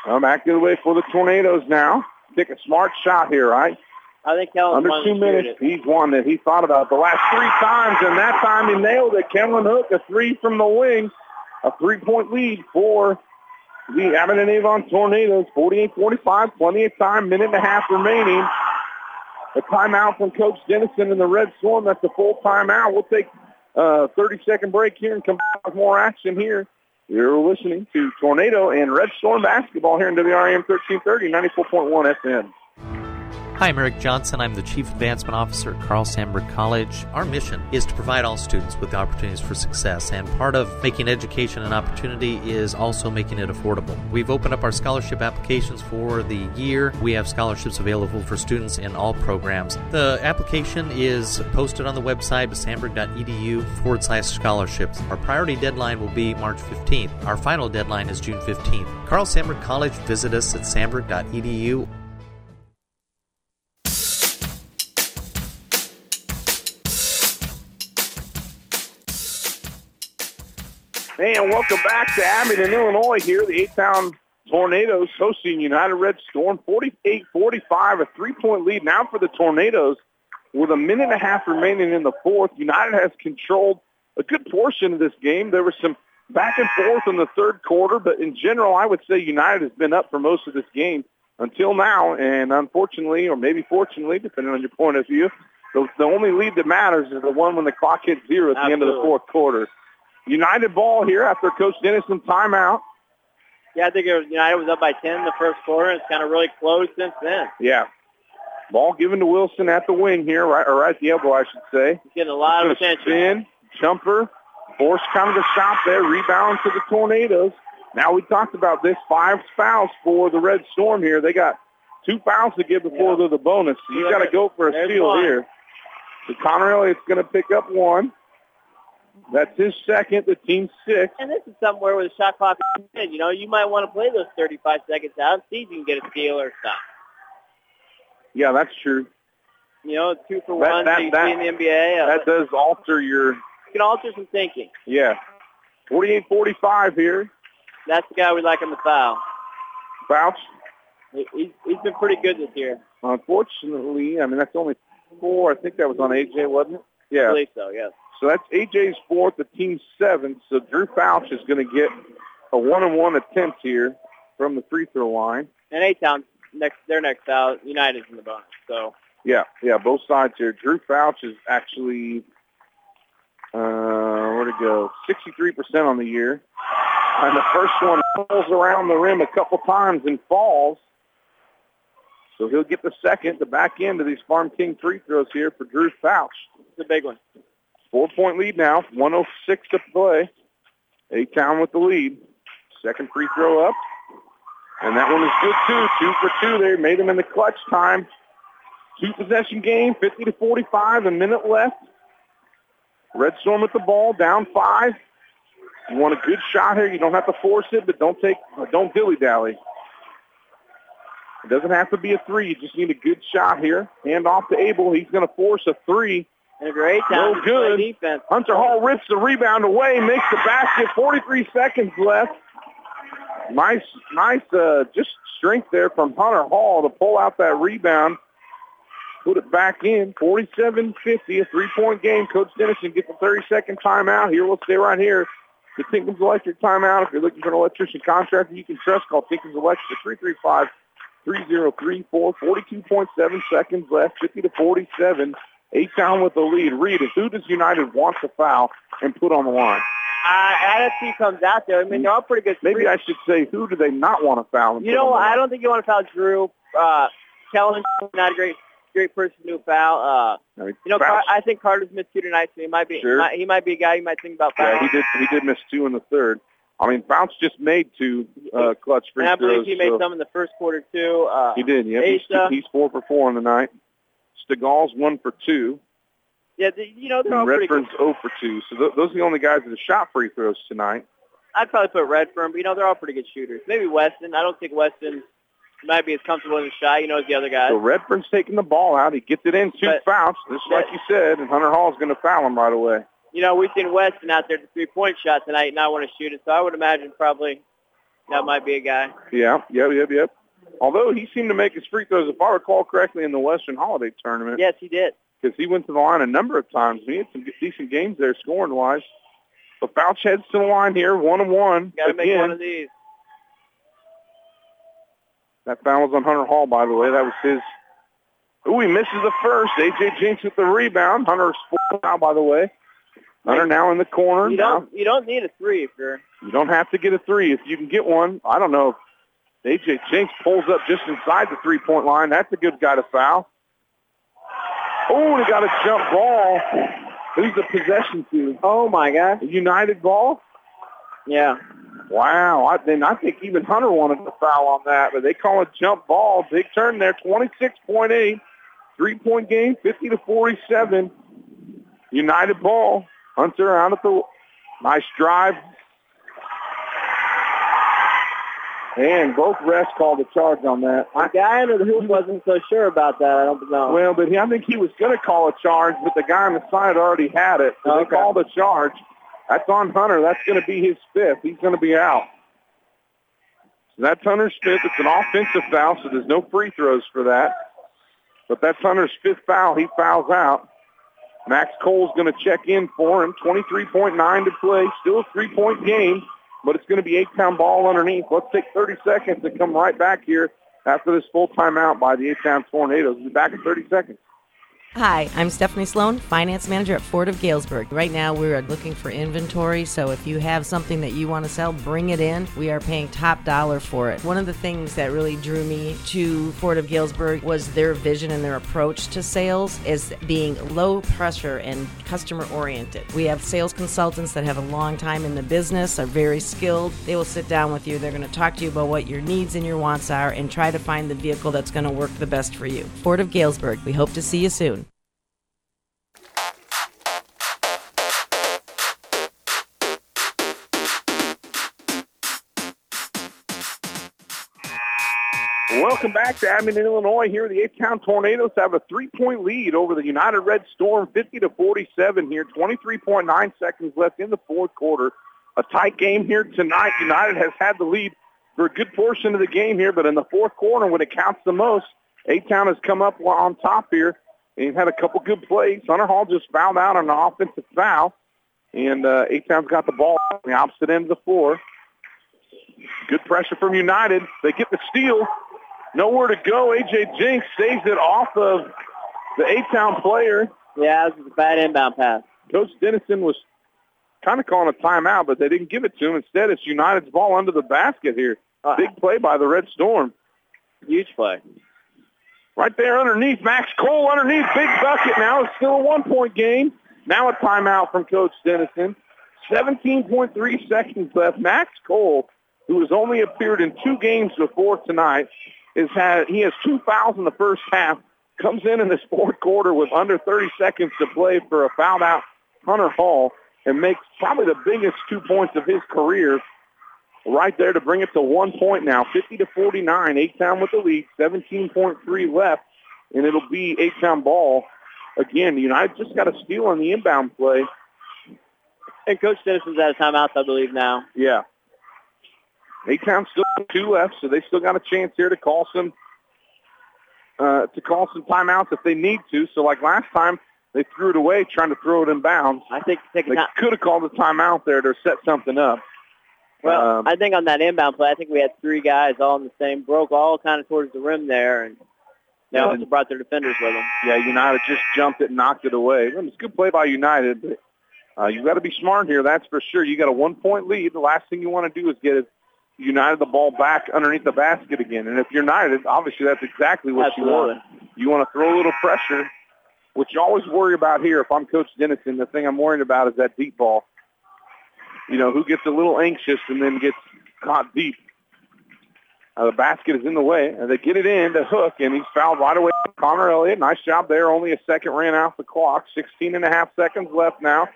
I'm back the other way for the Tornadoes now. Take a smart shot here, right? I think Kellen Under two minutes, he's one that he thought about the last three times, and that time he nailed it. Kellen Hook, a three from the wing, a three-point lead for the Abingdon Avon Tornadoes, 48-45, plenty of time, minute and a half remaining. A timeout from Coach Dennison and the Red Storm. That's a full timeout. We'll take a 30-second break here and come back with more action here. You're listening to Tornado and Red Storm basketball here in WRAM 1330, 94.1 FM. Hi, I'm Eric Johnson. I'm the Chief Advancement Officer at Carl Sandburg College. Our mission is to provide all students with opportunities for success, and part of making education an opportunity is also making it affordable. We've opened up our scholarship applications for the year. We have scholarships available for students in all programs. The application is posted on the website sandburg.edu forward slash scholarships. Our priority deadline will be March 15th. Our final deadline is June 15th. Carl Sandburg College, visit us at sandburg.edu. And welcome back to Abingdon, Illinois here. The A-Town Tornadoes hosting United Red Storm 48-45, a three-point lead now for the Tornadoes. With a minute and a half remaining in the fourth, United has controlled a good portion of this game. There was some back and forth in the third quarter, but in general, I would say United has been up for most of this game until now. And unfortunately, or maybe fortunately, depending on your point of view, the, the only lead that matters is the one when the clock hits zero at the Absolutely. end of the fourth quarter. United ball here after Coach Dennison timeout. Yeah, I think it was United was up by 10 in the first quarter. It's kind of really closed since then. Yeah. Ball given to Wilson at the wing here, right, or right at the elbow, I should say. He's getting a lot of attention. Spin, jumper, force kind of a stop there, rebound to the Tornadoes. Now we talked about this, five fouls for the Red Storm here. They got two fouls to give before yeah. the bonus. So you got to go for a There's steal one. here. So Connor Elliott's going to pick up one. That's his second, the team's six. And this is somewhere where the shot clock is in. You know, you might want to play those 35 seconds out, see if you can get a steal or something. Yeah, that's true. You know, two for that, one, that, so that, in the NBA. Uh, that does alter your... You can alter some thinking. Yeah. 48-45 here. That's the guy we like him the foul. Fouch? He's, he's been pretty good this year. Unfortunately, I mean, that's only four. I think that was on AJ, wasn't it? Yeah. I believe so, yes. So that's AJ's fourth, the team's seventh. So Drew Fouch is going to get a one-on-one attempt here from the free throw line. And A-Town, next, they're next out. United's in the bonus. So yeah, yeah, both sides here. Drew Fouch is actually uh, where'd it go? 63% on the year. And the first one rolls around the rim a couple times and falls. So he'll get the second, the back end of these Farm King free throws here for Drew Fouch. It's a big one. Four-point lead now, 106 to play. A-Town with the lead. Second free throw up. And that one is good, too. Two for two there. Made them in the clutch time. Two possession game, 50 to 45, a minute left. Red Storm with the ball, down five. You want a good shot here. You don't have to force it, but don't take, don't dilly-dally. It doesn't have to be a three. You just need a good shot here. Hand off to Abel. He's going to force a three. And a great time no good. defense. Hunter Hall rips the rebound away, makes the basket. 43 seconds left. Nice, nice, uh, just strength there from Hunter Hall to pull out that rebound. Put it back in. 47-50, a three-point game. Coach Dennison gets a 30-second timeout. Here, we'll stay right here. The Tinkins Electric timeout. If you're looking for an electrician contractor you can trust, call Tinkins Electric 335 3034. 42.7 seconds left, 50 to 47. A-Town with the lead. Reed, who does United want to foul and put on the line? Uh, I see comes out there. I mean, they're all pretty good. Maybe I should say, who do they not want to foul? You know, I don't think you want to foul Drew. Uh, Kellen, not a great, great person to foul. Uh, you know, Car- I think Carter's missed two tonight, so he might be. Sure. He, might, he might be a guy you might think about fouling. Yeah, he did. He did miss two in the third. I mean, Bounce just made two uh, clutch free and I believe throws, he made so. some in the first quarter too. Uh, he did. Yeah, he's, he's four for four in the night. Stegall's one for two. Yeah, the, you know they're all Redfern's pretty good. 0 for 2. So th- those are the only guys that have shot free throws tonight. I'd probably put Redfern, but you know they're all pretty good shooters. Maybe Weston. I don't think Weston might be as comfortable in the shot, you know, as the other guys. So Redfern's taking the ball out. He gets it in two But- fouls, just like you said, and Hunter Hall's going to foul him right away. You know, we've seen Weston out there at the three-point shot tonight, and I want to shoot it. So I would imagine probably that might be a guy. Yeah, yep, yep, yep. Although he seemed to make his free throws, if I recall correctly, in the Western Holiday Tournament. Yes, he did. Because he went to the line a number of times. He had some decent games there scoring-wise. But Fouch heads to the line here, one and one. Got to make one of these. That foul was on Hunter Hall, by the way. That was his. Ooh, he misses the first. A.J. Jenks with the rebound. Hunter's foul now, by the way. Hunter now in the corner. You don't you don't need a three if you're You don't have to get a three if you can get one. I don't know. if A.J. Jenks pulls up just inside the three-point line. That's a good guy to foul. Oh, they got a jump ball. Who's the possession to? Oh my God. United ball? Yeah. Wow. I, then I think even Hunter wanted to foul on that, but they call it jump ball. Big turn there, 26.8. Three-point game, 50 to 47. United ball. Hunter out at the nice drive. And both refs called a charge on that. The guy under the hoop wasn't so sure about that. I don't know. Well, but he, I think he was going to call a charge, but the guy on the side already had it. So Okay. they called a charge. That's on Hunter. That's going to be his fifth. He's going to be out. So that's Hunter's fifth. It's an offensive foul, so there's no free throws for that. But that's Hunter's fifth foul. He fouls out. Max Cole's going to check in for him. 23.9 to play. Still a three-point game, but it's going to be A-Town ball underneath. Let's take 30 seconds and come right back here after this full timeout by the A-Town Tornadoes. We'll be back in 30 seconds. Hi, I'm Stephanie Sloan, Finance Manager at Ford of Galesburg. Right now, we are looking for inventory, so if you have something that you want to sell, bring it in. We are paying top dollar for it. One of the things that really drew me to Ford of Galesburg was their vision and their approach to sales as being low pressure and customer oriented. We have sales consultants that have a long time in the business, are very skilled. They will sit down with you, they're going to talk to you about what your needs and your wants are, and try to find the vehicle that's going to work the best for you. Ford of Galesburg, we hope to see you soon. Welcome back to Abingdon, Illinois. Here, the A-Town Tornadoes have a three-point lead over the United Red Storm, 50 to 47. Here, 23.9 seconds left in the fourth quarter. A tight game here tonight. United has had the lead for a good portion of the game here, but in the fourth quarter, when it counts the most, A-Town has come up on top here. And had a couple good plays. Hunter Hall just fouled out on an offensive foul, and uh, A-Town's got the ball on the opposite end of the floor. Good pressure from United. They get the steal. Nowhere to go. AJ Jenks saves it off of the A-Town player. Yeah, this is a bad inbound pass. Coach Dennison was kind of calling a timeout, but they didn't give it to him. Instead, it's United's ball under the basket here. Uh-huh. Big play by the Red Storm. Huge play. Right there underneath. Max Cole underneath. Big bucket now. It's still a one-point game. Now a timeout from Coach Dennison. 17.3 seconds left. Max Cole, who has only appeared in two games before tonight, is had he has two fouls in the first half. Comes in in this fourth quarter with under 30 seconds to play for a fouled out Hunter Hall and makes probably the biggest two points of his career right there to bring it to one point now, 50 to 49. A-Town with the lead, 17.3 left, and it'll be A-Town ball. Again, United just got a steal on the inbound play. And Coach Dennison's out of timeouts, I believe, now. Yeah. A-Town still two left, so they still got a chance here to call some uh, to call some timeouts if they need to. So like last time, they threw it away trying to throw it in bounds. I think they could have called a timeout there to set something up. Well, Um, I think on that inbound play, I think we had three guys all in the same, broke all kind of towards the rim there, and they Yeah. also brought their defenders with them. Yeah, United just jumped it and knocked it away. It was a good play by United, but uh, you got to be smart here. That's for sure. You got a one-point lead. The last thing you want to do is get United the ball back underneath the basket again. And if you're United, obviously that's exactly what you want. You want to throw a little pressure, which you always worry about here. If I'm Coach Dennison, the thing I'm worried about is that deep ball. You know, who gets a little anxious and then gets caught deep. Uh, the basket is in the way, and they get it in to Hook, and he's fouled right away. Connor Elliott, nice job there. Only a second ran off the clock. 16 and a half seconds left now.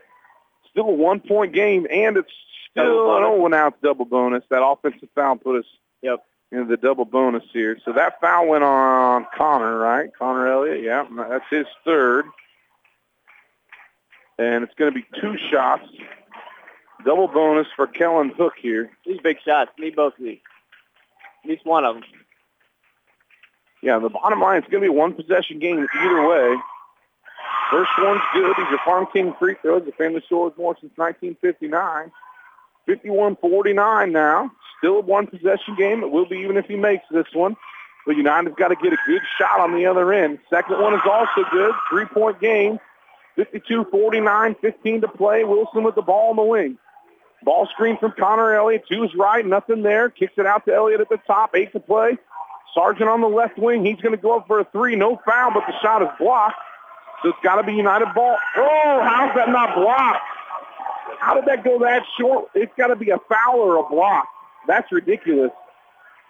Still a one-point game, and it's oh, now it's double bonus. That offensive foul put us yep. into the double bonus here. So that foul went on Connor, right? Connor Elliott, yeah. That's his third. And it's going to be two shots. Double bonus for Kellen Hook here. These big shots. Need both of these. At least one of them. Yeah, the bottom line, it's going to be a one possession game either way. First one's good. These are Farm King free throws. The family store has more since 1959. 51-49 now. Still a one possession game. It will be even if he makes this one. But United's got to get a good shot on the other end. Second one is also good. Three-point game. 52-49, 15 to play. Wilson with the ball on the wing. Ball screen from Connor Elliott to his right. Nothing there. Kicks it out to Elliott at the top. Eight to play. Sargent on the left wing. He's going to go up for a three. No foul, but the shot is blocked. So it's got to be United ball. Oh, how's that not blocked? How did that go that short? It's got to be a foul or a block. That's ridiculous.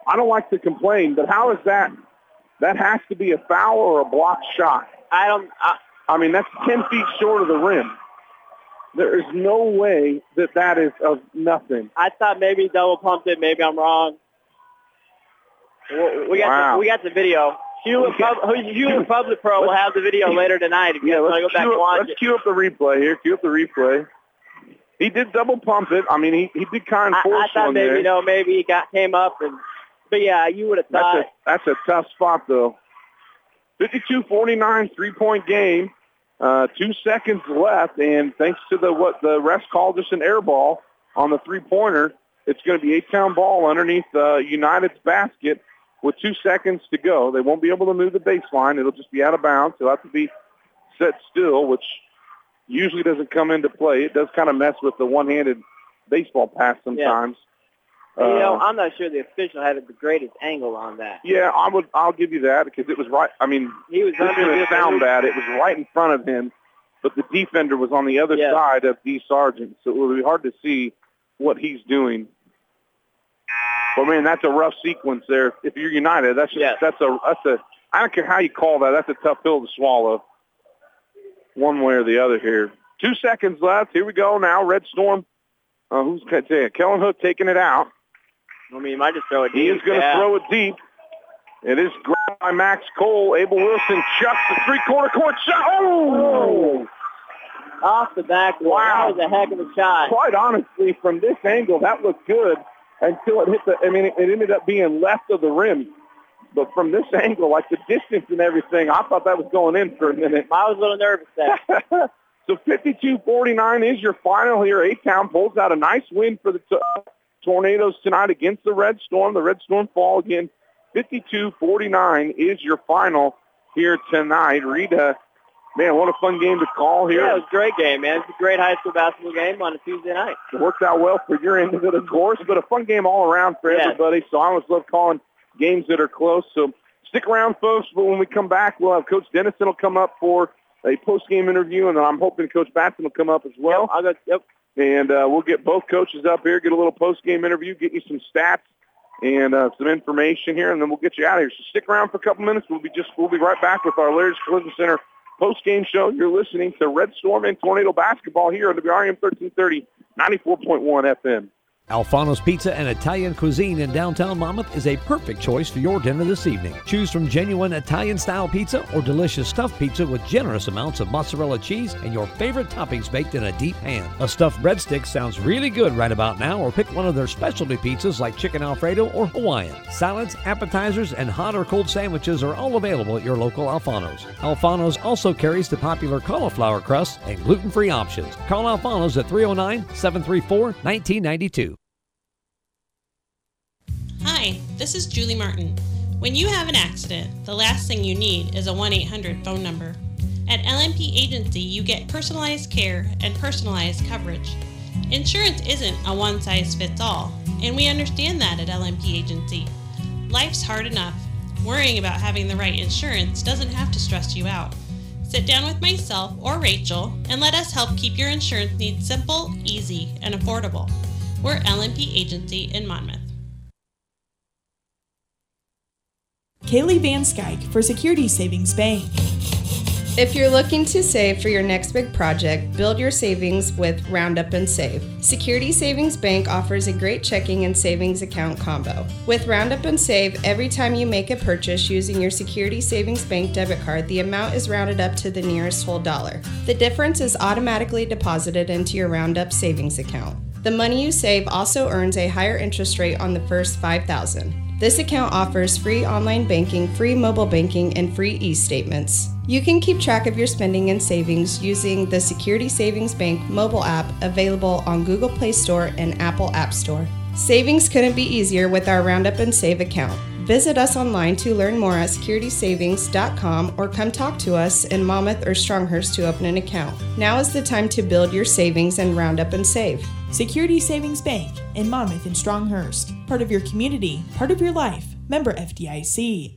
I don't like to complain, but how is that? That has to be a foul or a block shot. I don't. I, I mean, that's 10 feet short of the rim. There is no way that that is of nothing. I thought maybe he double pumped it. Maybe I'm wrong. We got Wow. the, we got the video. Hewlett, Pub, Hewlett Public Pro will have the video later tonight if you Yeah, guys want to let's, go back cue and up, watch let's it. cue up the replay here. Cue up the replay. He did double pump it. I mean, he, he did kind of force I thought maybe there. you know maybe he got came up and but yeah you would have That's thought a that's a tough spot though. 52-49 three-point game. Uh, two seconds left, and thanks to the what the refs called just an air ball on the three-pointer, it's going to be A-Town ball underneath uh, United's basket with two seconds to go. They won't be able to move the baseline. It'll just be out of bounds. It'll have to be set still, which usually doesn't come into play. It does kind of mess with the one-handed baseball pass sometimes. you know Uh, I'm not sure the official had the greatest angle on that. yeah, I would. I'll give you that because it was right. I mean, He was under is sound bad. It was right in front of him, but the defender was on the other Yeah. side of D. Sargent, so it would be hard to see what he's doing. But man, that's a rough sequence there. If you're United, that's just that's a that's a. I don't care how you call that. That's a tough pill to swallow. One way or the other here. Two seconds left. Here we go now. Red Storm. Uh, who's going to take it? Kellen Hook taking it out. I mean, he might just throw it deep. He is going to yeah. throw it deep. It is grabbed by Max Cole. Abel Wilson chucks the three-quarter court shot. Oh! Off the back. Wow. That was a heck of a shot. Quite honestly, from this angle, that looked good until it hit the, I mean, it, it ended up being left of the rim. But from this angle, like the distance and everything, I thought that was going in for a minute. I was a little nervous there. so 52-49 is your final here. A-Town pulls out a nice win for the t- Tornadoes tonight against the Red Storm. The Red Storm fall again. 52-49 is your final here tonight. Rita, man, what a fun game to call here. Yeah, it was a great game, man. It's a great high school basketball game on a Tuesday night. It worked out well for your end of it, of course, but a fun game all around for Yeah. everybody. So I always love calling games that are close. So stick around, folks. But when we come back, we'll have Coach Dennison will come up for a post-game interview, and I'm hoping Coach Batson will come up as well. I'll go. Yep. And uh, we'll get both coaches up here, get a little post-game interview, get you some stats and uh, some information here, and then we'll get you out of here. So stick around for a couple minutes. We'll be just we'll be right back with our Laird's Collision Center post-game show. You're listening to Red Storm and Tornado Basketball here on WRM 1330, 94.1 FM. Alfano's Pizza and Italian cuisine in downtown Monmouth is a perfect choice for your dinner this evening. Choose from genuine Italian style pizza or delicious stuffed pizza with generous amounts of mozzarella cheese and your favorite toppings baked in a deep pan. A stuffed breadstick sounds really good right about now, or pick one of their specialty pizzas like chicken Alfredo or Hawaiian. Salads, appetizers, and hot or cold sandwiches are all available at your local Alfano's. Alfano's also carries the popular cauliflower crust and gluten free options. Call Alfano's at 309 734 1992. Hi, this is Julie Martin. When you have an accident, the last thing you need is a 1 800 phone number. At LMP Agency, you get personalized care and personalized coverage. Insurance isn't a one size fits all, and we understand that at LMP Agency. Life's hard enough. Worrying about having the right insurance doesn't have to stress you out. Sit down with myself or Rachel and let us help keep your insurance needs simple, easy, and affordable. We're LMP Agency in Monmouth. Kaylee Van Skyke for Security Savings Bank. If you're looking to save for your next big project, build your savings with Roundup and Save. Security Savings Bank offers a great checking and savings account combo. With Roundup and Save, every time you make a purchase using your Security Savings Bank debit card, the amount is rounded up to the nearest whole dollar. The difference is automatically deposited into your Roundup savings account. The money you save also earns a higher interest rate on the first 5000 this account offers free online banking, free mobile banking, and free e statements. You can keep track of your spending and savings using the Security Savings Bank mobile app available on Google Play Store and Apple App Store. Savings couldn't be easier with our Roundup and Save account. Visit us online to learn more at securitysavings.com or come talk to us in Monmouth or Stronghurst to open an account. Now is the time to build your savings and Roundup and Save. Security Savings Bank in Monmouth and Stronghurst. Part of your community, part of your life. Member FDIC.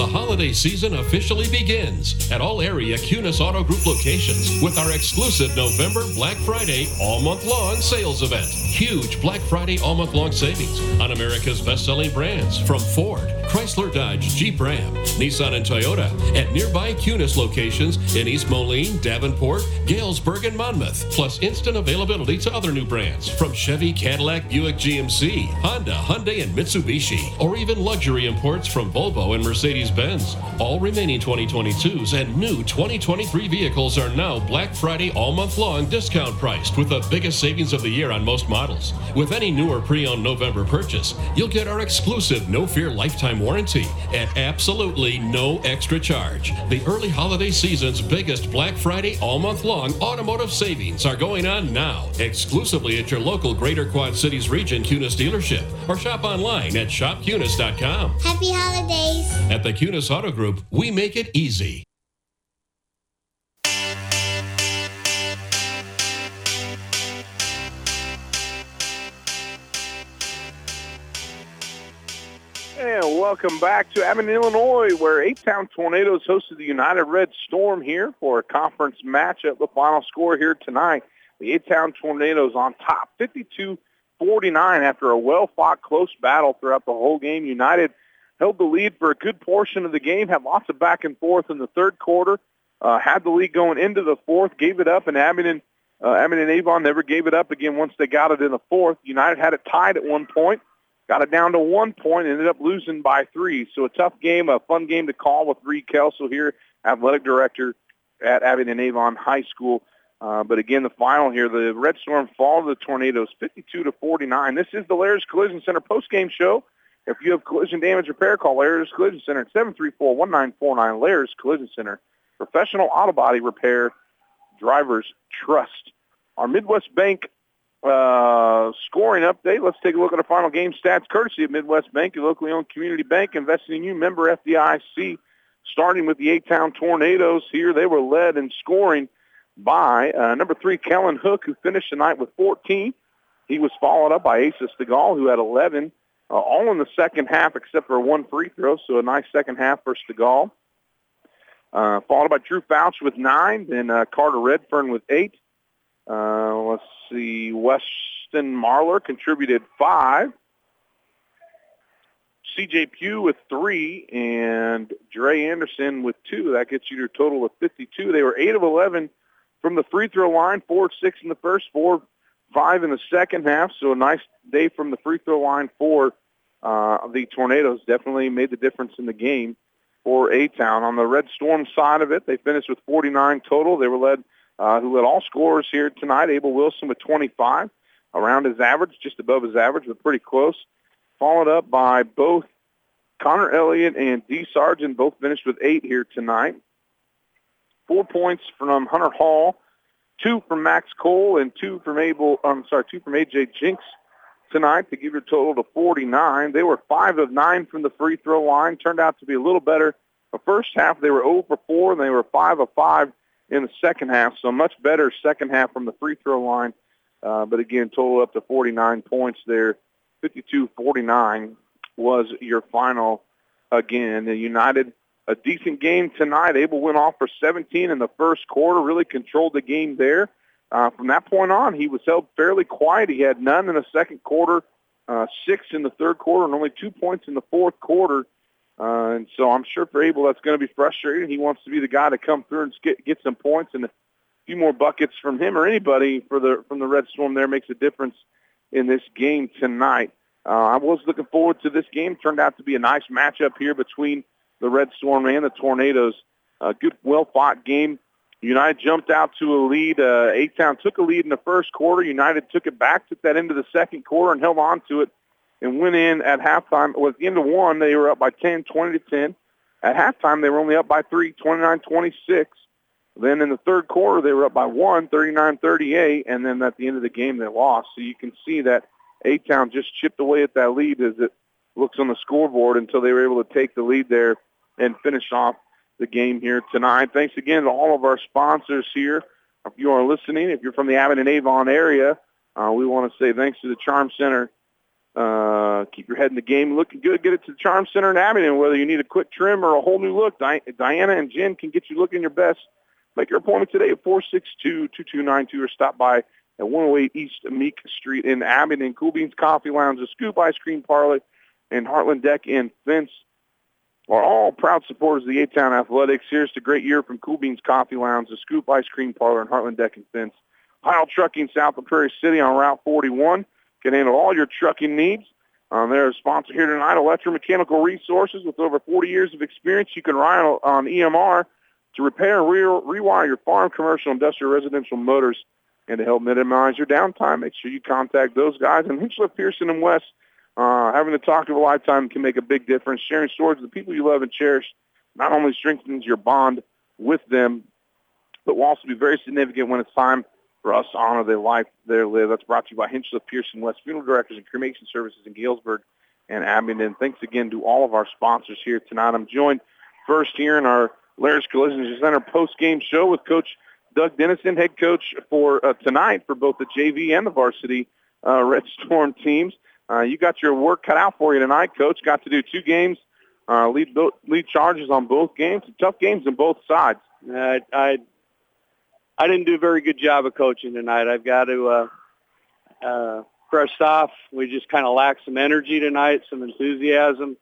The holiday season officially begins at all area Kunes Auto Group locations with our exclusive November Black Friday all month long sales event. Huge Black Friday all month long savings on America's best selling brands from Ford, Chrysler Dodge, Jeep Ram, Nissan, and Toyota at nearby Kunes locations in East Moline, Davenport, Galesburg, and Monmouth, plus instant availability to other new brands from Chevy, Cadillac, Buick, GMC, Honda, Hyundai, and Mitsubishi, or even luxury imports from Volvo and Mercedes Benz. All remaining 2022s and new 2023 vehicles are now Black Friday all month long discount priced with the biggest savings of the year on most models. With any new or pre owned November purchase, you'll get our exclusive No Fear lifetime warranty at absolutely no extra charge. The early holiday season's biggest Black Friday all month long automotive savings are going on now, exclusively at your local Greater Quad Cities region Kunes dealership, or shop online at shopkunes.com. Happy holidays. At the Kunes Auto Group, we make it easy. Welcome back to Abingdon, Illinois, where A-Town Tornadoes hosted the United Red Storm here for a conference matchup. The final score here tonight, the A-Town Tornadoes on top, 52-49 after a well-fought close battle throughout the whole game. United held the lead for a good portion of the game, had lots of back and forth in the third quarter, uh, had the lead going into the fourth, gave it up, and Abingdon, uh, Abingdon Avon never gave it up again once they got it in the fourth. United had it tied at one point. Got it down to one point, ended up losing by three. So a tough game, a fun game to call with Reed Kelso here, athletic director at Abingdon Avon High School. Uh, but again, the final here, the Red Storm fall to the Tornadoes, 52 to 49. This is the Lair's Collision Center post-game show. If you have collision damage repair, call Lair's Collision Center at 734-1949. Lair's Collision Center, professional auto body repair, drivers trust. Our Midwest Bank uh, scoring update. Let's take a look at our final game stats, courtesy of Midwest Bank, a locally owned community bank investing in you, member FDIC. Starting with the A-Town Tornadoes here, they were led in scoring by uh, number three, Kellen Hook, who finished the night with 14. He was followed up by Asa Stegall, who had 11, uh, all in the second half except for one free throw, so a nice second half for Stegall. Uh, followed by Drew Fouch with nine, then uh, Carter Redfern with eight. Uh, let's see, Weston Marler contributed five. C.J. Pugh with three and Dre Anderson with two. That gets you to a total of 52. They were 8 of 11 from the free throw line, 4 6 in the first, 4 5 in the second half. So a nice day from the free throw line for uh, the Tornadoes. Definitely made the difference in the game for A-Town. On the Red Storm side of it, they finished with 49 total. They were led uh, who led all scorers here tonight. Abel Wilson with 25, around his average, just above his average, but pretty close. Followed up by both Connor Elliott and D. Sargent, both finished with eight here tonight. Four points from Hunter Hall, two from Max Cole, and two from Abel. I'm sorry, two from AJ Jenks tonight to give your total to 49. They were five of nine from the free throw line. Turned out to be a little better. The first half they were 0 for 4, and they were 5 of 5 in the second half. So much better second half from the free throw line. Uh, but again, total up to 49 points there. 52-49 was your final again. The United, a decent game tonight. Abel went off for 17 in the first quarter, really controlled the game there. Uh, from that point on, he was held fairly quiet. He had none in the second quarter, uh, six in the third quarter, and only two points in the fourth quarter. Uh, and so I'm sure for Abel that's going to be frustrating. He wants to be the guy to come through and get, get some points and a few more buckets from him or anybody for the from the Red Storm there makes a difference in this game tonight. Uh, I was looking forward to this game. Turned out to be a nice matchup here between the Red Storm and the Tornadoes. A good, well-fought game. United jumped out to a lead. Uh, A-Town took a lead in the first quarter. United took it back, took that into the second quarter, and held on to it and went in at halftime. Well, at the end of one, they were up by 10, 20 to 10. At halftime, they were only up by three, 29-26. Then in the third quarter, they were up by one, 39-38, and then at the end of the game, they lost. So you can see that A-Town just chipped away at that lead as it looks on the scoreboard until they were able to take the lead there and finish off the game here tonight. Thanks again to all of our sponsors here. If you are listening, if you're from the Abingdon Avon area, uh, we want to say thanks to the Charm Center uh, keep your head in the game, looking good. Get it to the Charm Center in Abingdon. Whether you need a quick trim or a whole new look, Di- Diana and Jen can get you looking your best. Make your appointment today at 462-2292 or stop by at 108 East Meek Street in Abingdon. Cool Beans Coffee Lounge, the Scoop Ice Cream Parlor, and Heartland Deck and Fence are all proud supporters of the A-Town Athletics. Here's to great year from Cool Beans Coffee Lounge, the Scoop Ice Cream Parlor, and Heartland Deck and Fence. Heil Trucking south of Prairie City on Route 41 can handle all your trucking needs. Um, they're a sponsor here tonight, Electromechanical Resources. With over 40 years of experience, you can rely on, on EMR to repair and re- rewire your farm, commercial, industrial, residential motors. And to help minimize your downtime, make sure you contact those guys. And Hinchliff, Pearson, and West, uh, having the talk of a lifetime can make a big difference. Sharing stories with the people you love and cherish not only strengthens your bond with them, but will also be very significant when it's time for us to honor the life they live. That's brought to you by Hinchliff Pearson West Funeral Directors and Cremation Services in Galesburg and Abingdon. Thanks again to all of our sponsors here tonight. I'm joined first here in our Laris Collision Center post-game show with Coach Doug Dennison, head coach for uh, tonight for both the JV and the varsity uh, Red Storm teams. Uh, you got your work cut out for you tonight, Coach. Got to do two games, uh, lead lead charges on both games. Tough games on both sides. Uh, I I didn't do a very good job of coaching tonight. I've got to uh, uh, first off, we just kind of lacked some energy tonight, some enthusiasm,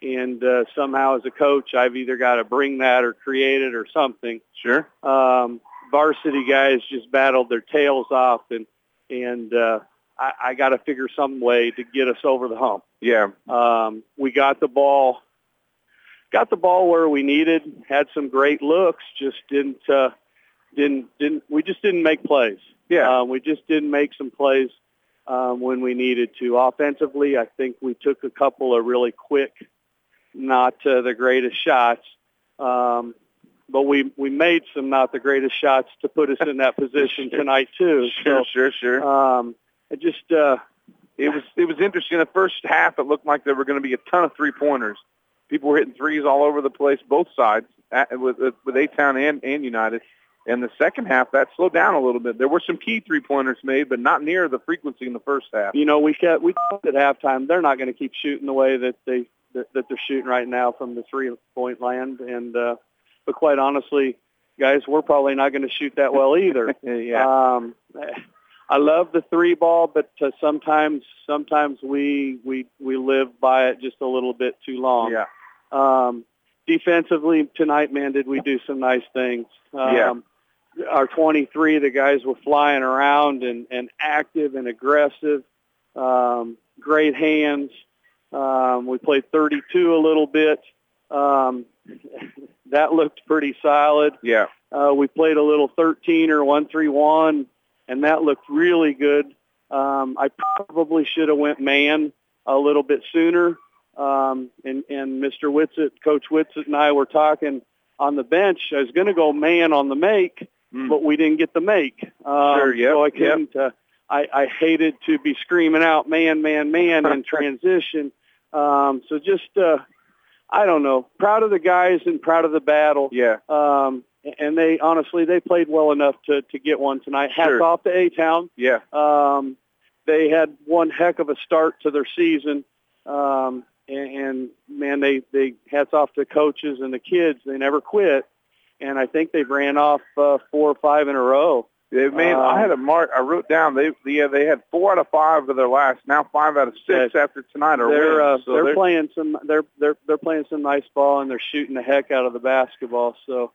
and uh, somehow as a coach, I've either got to bring that or create it or something. Sure. Um, varsity guys just battled their tails off, and and uh, I, I got to figure some way to get us over the hump. Yeah. Um, we got the ball, got the ball where we needed. Had some great looks, just didn't uh, didn't didn't. We just didn't make plays. Yeah. Um, we just didn't make some plays um, when we needed to. Offensively, I think we took a couple of really quick, not uh, the greatest shots. Um, but we we made some not the greatest shots to put us in that position tonight too. Sure, So, sure, sure. um, it just uh, it was it was interesting. The first half, it looked like there were going to be a ton of three pointers. People were hitting threes all over the place, both sides, at, with with A Town and and United. And the second half, that slowed down a little bit. There were some key three pointers made, but not near the frequency in the first half. you know, we kept we at halftime they're not going to keep shooting the way that they that, that they're shooting right now from the three point land. And uh, but quite honestly, guys, we're probably not going to shoot that well either. yeah. Um, I love the three ball, but uh, sometimes sometimes we we we live by it just a little bit too long. Yeah. Um, defensively tonight, man, did we do some nice things? Um, Yeah. Our 23, the guys were flying around and, and active and aggressive. Um, great hands. Um, we played 32 a little bit. Um, that looked pretty solid. Yeah. Uh, we played a little 13 or 131, and that looked really good. Um, I probably should have went man a little bit sooner. Um, and, and Mr. Whitsitt, Coach Whitsitt and I were talking on the bench. I was going to go man on the make, but we didn't get the make. Um. Sure, yep, So I yep. couldn't. Uh, I, I hated to be screaming out man, man, man in transition. Um, so just, uh, I don't know, proud of the guys and proud of the battle. Yeah. Um, and they honestly they played well enough to to get one tonight. Hats Sure. off to A Town. Yeah. Um, they had one heck of a start to their season. Um, and, and man, they they hats off to coaches and the kids. They never quit, and I think they've ran off uh, four or five in a row. They made. Um, I had a mark. I wrote down. They yeah. They had four out of five of their last. Now five out of six after tonight are they're wins. uh, So they're, playing some they're they're they're playing some nice ball and they're shooting the heck out of the basketball. So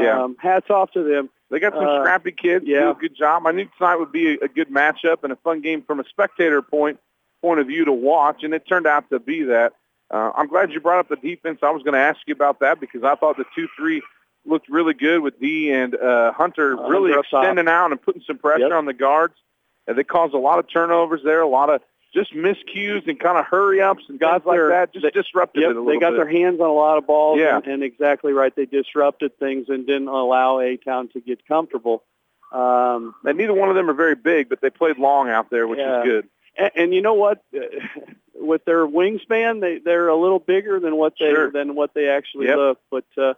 Yeah. um, hats off to them. They got some Uh, scrappy kids. yeah. Do a good job. I knew tonight would be a, a good matchup and a fun game from a spectator point point of view to watch, and it turned out to be that. Uh, I'm glad you brought up the defense. I was going to ask you about that because I thought the two three looked really good with D and uh, Hunter Uh, really extending out and putting some pressure Yep. on the guards. And they caused a lot of turnovers there, a lot of just miscues and kind of hurry ups and guys like their- that. Just they- disrupted Yep, it a little they got bit. their hands on a lot of balls, Yeah. and, and exactly right. They disrupted things and didn't allow A Town to get comfortable. Um, and neither one of them are very big, but they played long out there, which Yeah. is good. and, and you know what? With their wingspan, they they're a little bigger than what they Sure. than what they actually Yep. look. But uh,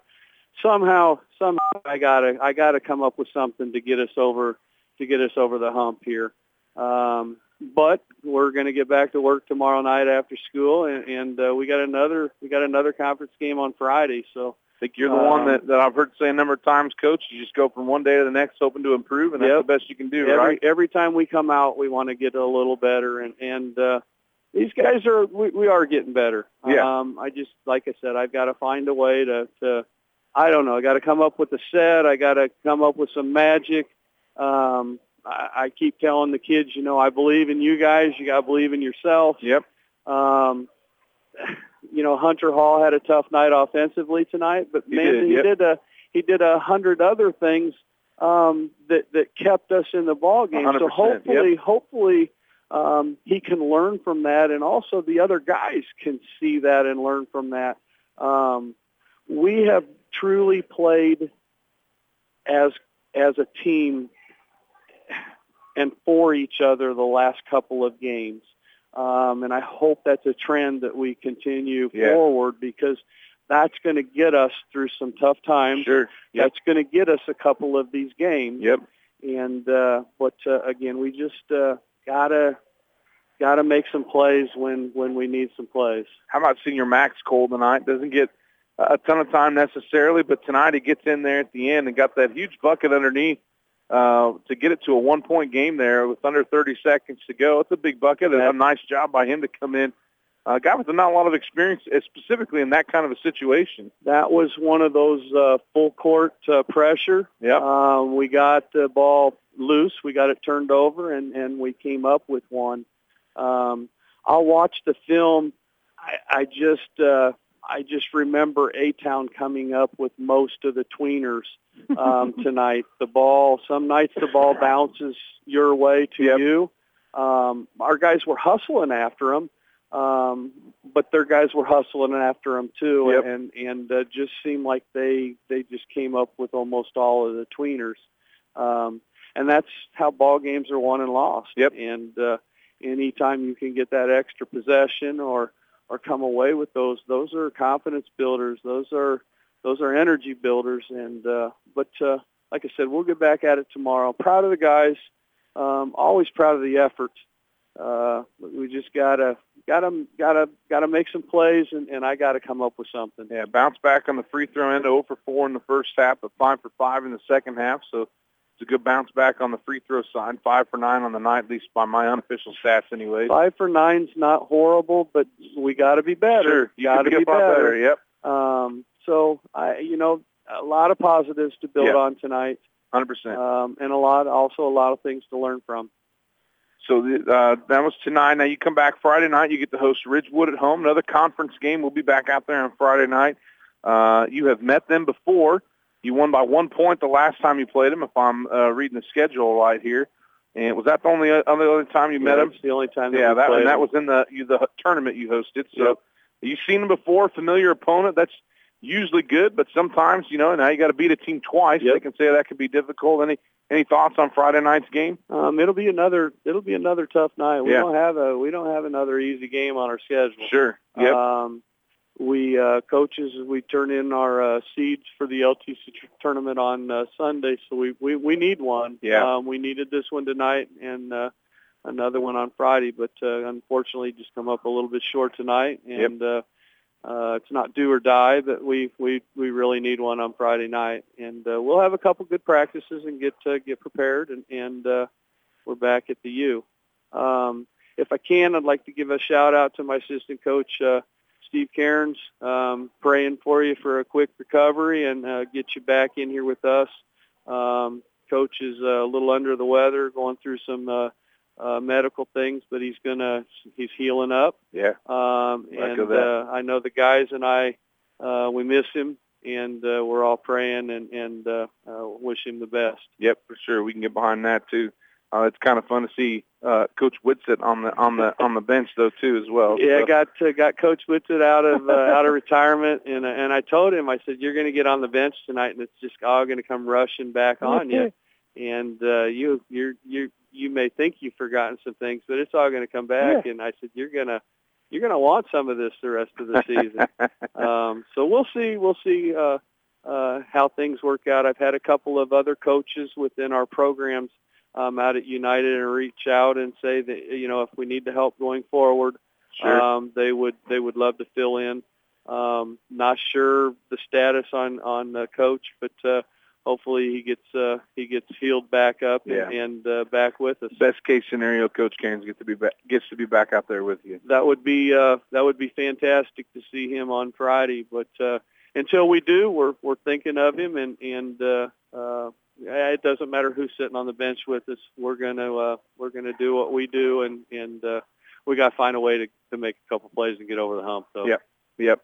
somehow, somehow, I gotta I gotta come up with something to get us over to get us over the hump here. Um, but we're going to get back to work tomorrow night after school, and, and uh, we got another we got another conference game on Friday. So I think you're the one Um, that, that I've heard say a number of times, Coach. You just go from one day to the next, hoping to improve, and that's Yep. the best you can do, every right? every time we come out, we want to get a little better, and and uh, these guys are we, we are getting better. Yeah. Um, I just like I said, I've got to find a way to to I don't know. I got to come up with a set. I got to come up with some magic. Um, I, I keep telling the kids, you know, I believe in you guys. You got to believe in yourself. Yep. Um, you know, Hunter Hall had a tough night offensively tonight, but He man, did, he yep. did a he did a hundred other things um, that that kept us in the ball game. So 100%, hopefully, yep. hopefully um, he can learn from that, and also the other guys can see that and learn from that. Um, we have truly played as as a team and for each other the last couple of games. Um, and I hope that's a trend that we continue Yeah. forward because that's going to get us through some tough times. Sure. Yep. That's going to get us a couple of these games. Yep. And uh, but uh, again, we just uh, gotta gotta make some plays when when we need some plays. How about senior Max Cole tonight? Doesn't get a ton of time necessarily, but tonight he gets in there at the end and got that huge bucket underneath uh, to get it to a one-point game there with under 30 seconds to go. It's a big bucket and a nice job by him to come in. A guy with not a lot of experience, uh, specifically in that kind of a situation. That was one of those uh, full court uh, pressure. Yep. Um, we got the ball loose. We got it turned over, and, and we came up with one. Um, I'll watch the film. I, I just uh, I just remember A Town coming up with most of the tweeners um, tonight. The ball. Some nights the ball bounces your way to you. Um, our guys were hustling after them um, but their guys were hustling after them too, Yep. and and uh, just seemed like they they just came up with almost all of the tweeners, um, and that's how ball games are won and lost. Yep. And uh, anytime you can get that extra possession or or come away with those, those are confidence builders. Those are those are energy builders. And uh, but uh, like I said, we'll get back at it tomorrow. Proud of the guys. Um, always proud of the effort. Uh, we just gotta gotta gotta gotta make some plays, and, and I gotta come up with something. Yeah, bounce back on the free throw end, 0 for 4 in the first half, but 5 for 5 in the second half. So it's a good bounce back on the free throw side. 5 for 9 on the night, at least by my unofficial stats anyway. Five for nine's not horrible, but we got to be better. Sure, you got to be be better. better, yep. Um, so I, you know, a lot of positives to build Yeah. on tonight, 100%. um, and a lot, also a lot of things to learn from. So the, uh, that was tonight. Now you come back Friday night. You get to host Ridgewood at home. Another conference game. We'll be back out there on Friday night. Uh, you have met them before. You won by one point the last time you played them, if I'm uh, reading the schedule right here. And was that the only only other time you met Yeah, them? it's the only time that yeah, that and that them. was in the you, the tournament you hosted. So Yep. you've seen them before. Familiar opponent. That's usually good, but sometimes you know now you got to beat a team twice. They can say that could be difficult. Any any thoughts on Friday night's game? Um, it'll be another, it'll be another tough night. We Yeah. don't have a, we don't have another easy game on our schedule. Sure. Yep. Um, we uh, coaches we turn in our uh, seeds for the LTC tournament on uh, Sunday, so we, we we need one. Yeah. Um, we needed this one tonight and uh, another one on Friday, but uh, unfortunately, just come up a little bit short tonight. Yep. And uh, uh, it's not do or die, but we we we really need one on Friday night, and uh, we'll have a couple good practices and get uh, get prepared, and and uh, we're back at the U. Um, if I can, I'd like to give a shout out to my assistant coach. Uh, Steve Cairns, um, praying for you for a quick recovery and uh, get you back in here with us. Um, coach is uh, a little under the weather, going through some uh, uh, medical things, but he's gonna he's healing up. Yeah. Um, and uh, I know the guys and I uh, we miss him, and uh, we're all praying and and uh, uh, wish him the best. Yep, for sure. We can get behind that too. Uh, it's kind of fun to see uh, Coach Whitsitt on the on the on the bench though too as well. Yeah, So- got uh, got Coach Whitsitt out of uh, out of retirement, and uh, and I told him, I said, you're going to get on the bench tonight, and it's just all going to come rushing back on you, and uh, you you're you you may think you've forgotten some things, but it's all going to come back. Yeah. And I said, you're gonna you're going to want some of this the rest of the season. um, so we'll see we'll see uh, uh, how things work out. I've had a couple of other coaches within our programs um, out at United and reach out and say that you know if we need the help going forward, Sure. um, they would they would love to fill in. Um, not sure the status on on the coach, but uh, hopefully he gets uh, he gets healed back up Yeah. and, and uh, back with us. Best case scenario, Coach Cairns gets to be back, gets to be back out there with you. That would be uh, that would be fantastic to see him on Friday. But uh, until we do, we're we're thinking of him, and and uh, uh, it doesn't matter who's sitting on the bench with us. We're gonna uh, we're gonna do what we do, and and uh, we got to find a way to to make a couple plays and get over the hump. So Yep. Yep.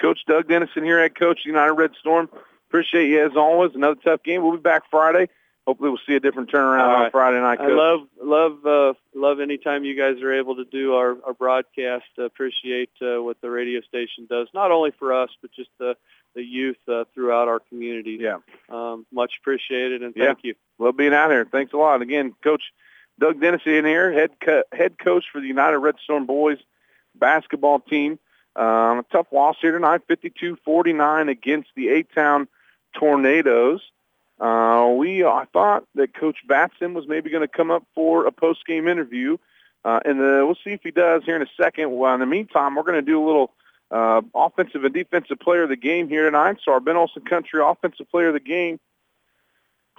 Coach Doug Dennison here, head coach United Red Storm. Appreciate you as always. Another tough game. We'll be back Friday. Hopefully we'll see a different turnaround All on. Friday night, I love love uh, love anytime you guys are able to do our, our broadcast. Appreciate uh, what the radio station does, not only for us but just the the youth uh, throughout our community. Yeah, um, much appreciated and Yeah. thank you. Love being out here. Thanks a lot. Again, Coach Doug Dennison in here, head co- head coach for the United Red Storm boys basketball team. Um, a tough loss here tonight, 52-49 against the A-Town Tornadoes. Uh, we I thought that Coach Batson was maybe going to come up for a post-game interview, uh, and uh, we'll see if he does here in a second. Well, in the meantime, we're going to do a little uh, offensive and defensive player of the game here tonight. So our Ben Olson Country offensive player of the game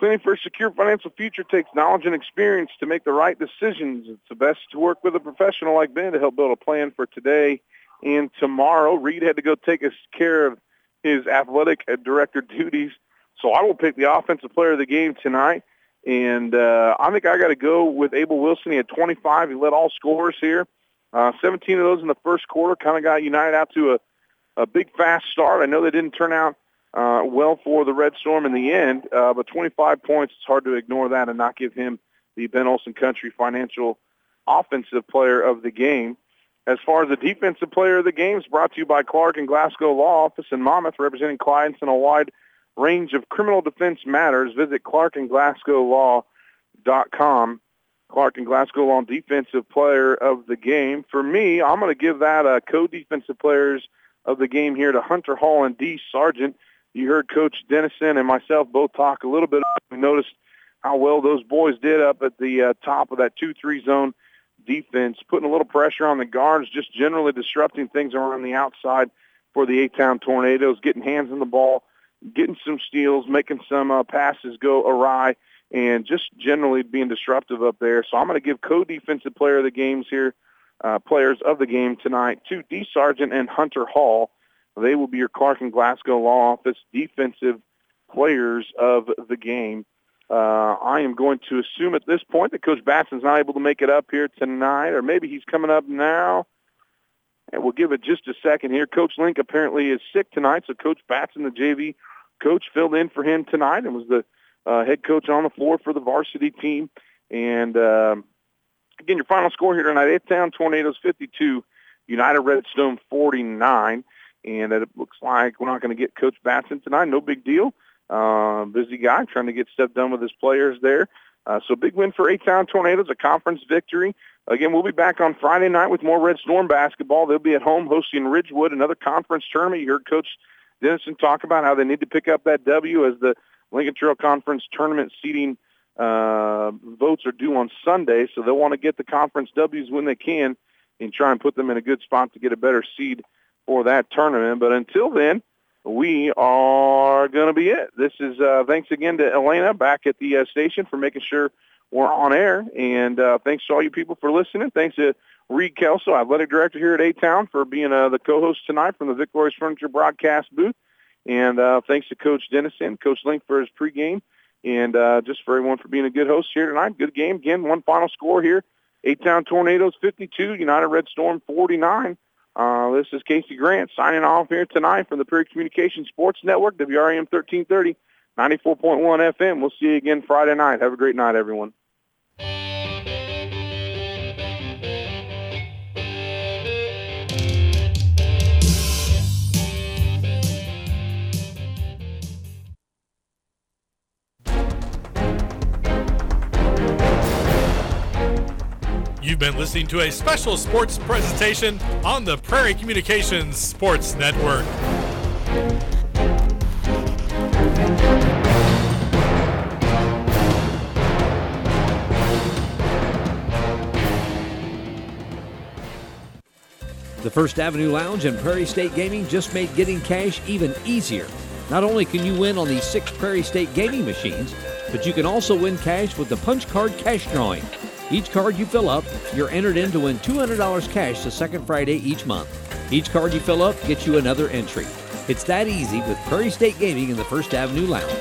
Planning for a secure financial future takes knowledge and experience to make the right decisions. It's the best to work with a professional like Ben to help build a plan for today and tomorrow. Reed had to go take care of his athletic uh, director duties, so I will pick the offensive player of the game tonight. And uh, I think I got to go with Abel Wilson. He had 25. He led all scorers here. Uh, 17 of those in the first quarter. Kind of got United out to a, a big fast start. I know they didn't turn out uh, well for the Red Storm in the end, uh, but 25 points, it's hard to ignore that and not give him the Ben Olson Country Financial Offensive Player of the Game. As far as the defensive player of the game is brought to you by Clark and Glasgow Law Office in Monmouth, representing clients in a wide range of criminal defense matters. Visit clarkandglasgowlaw.com. Clark and Glasgow Law Defensive Player of the Game. For me, I'm going to give that uh, co-defensive players of the game here to Hunter Hall and D. Sargent. You heard Coach Dennison and myself both talk a little bit. We noticed how well those boys did up at the uh, top of that 2-3 zone defense, putting a little pressure on the guards, just generally disrupting things around the outside for the A-Town Tornadoes, getting hands on the ball, getting some steals, making some uh, passes go awry, and just generally being disruptive up there. So I'm going to give co-defensive player of the games here, uh, players of the game tonight to D. Sargent and Hunter Hall. They will be your Clark and Glasgow Law Office defensive players of the game. Uh, I am going to assume at this point that Coach Batson's not able to make it up here tonight, or maybe he's coming up now. And we'll give it just a second here. Coach Link apparently is sick tonight, so Coach Batson, the JV coach, filled in for him tonight and was the uh, head coach on the floor for the varsity team. And um, again, your final score here tonight: A-Town Tornadoes 52, United Red Storm 49. And it looks like we're not going to get Coach Batson tonight. No big deal. Uh, busy guy trying to get stuff done with his players there. Uh, so big win for A-Town Tornadoes, a conference victory. Again, we'll be back on Friday night with more Red Storm basketball. They'll be at home hosting Ridgewood, another conference tournament. You heard Coach Dennison talk about how they need to pick up that W as the Lincoln Trail Conference tournament seating uh, votes are due on Sunday. So they'll want to get the conference Ws when they can and try and put them in a good spot to get a better seed for that tournament. But until then, we are going to be it. This is uh, thanks again to Elena back at the uh, station for making sure we're on air, and uh, thanks to all you people for listening. Thanks to Reed Kelso, athletic director here at A Town, for being uh, the co-host tonight from the Victorious Furniture broadcast booth, and uh, thanks to Coach Dennison, Coach Link for his pregame, and uh, just for everyone for being a good host here tonight. Good game again. One final score here: A-Town Tornadoes 52, United Red Storm 49. Uh, this is Casey Grant signing off here tonight from the Prairie Communications Sports Network, WRAM 1330, 94.1 FM. We'll see you again Friday night. Have a great night, everyone. You've been listening to a special sports presentation on the Prairie Communications Sports Network. The First Avenue Lounge and Prairie State Gaming just made getting cash even easier. Not only can you win on the six Prairie State Gaming machines, but you can also win cash with the punch card cash drawing. Each card you fill up, you're entered in to win $200 cash the second Friday each month. Each card you fill up gets you another entry. It's that easy with Prairie State Gaming in the First Avenue Lounge.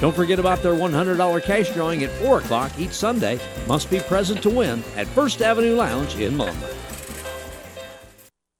Don't forget about their $100 cash drawing at 4 o'clock each Sunday. Must be present to win at First Avenue Lounge in Monmouth.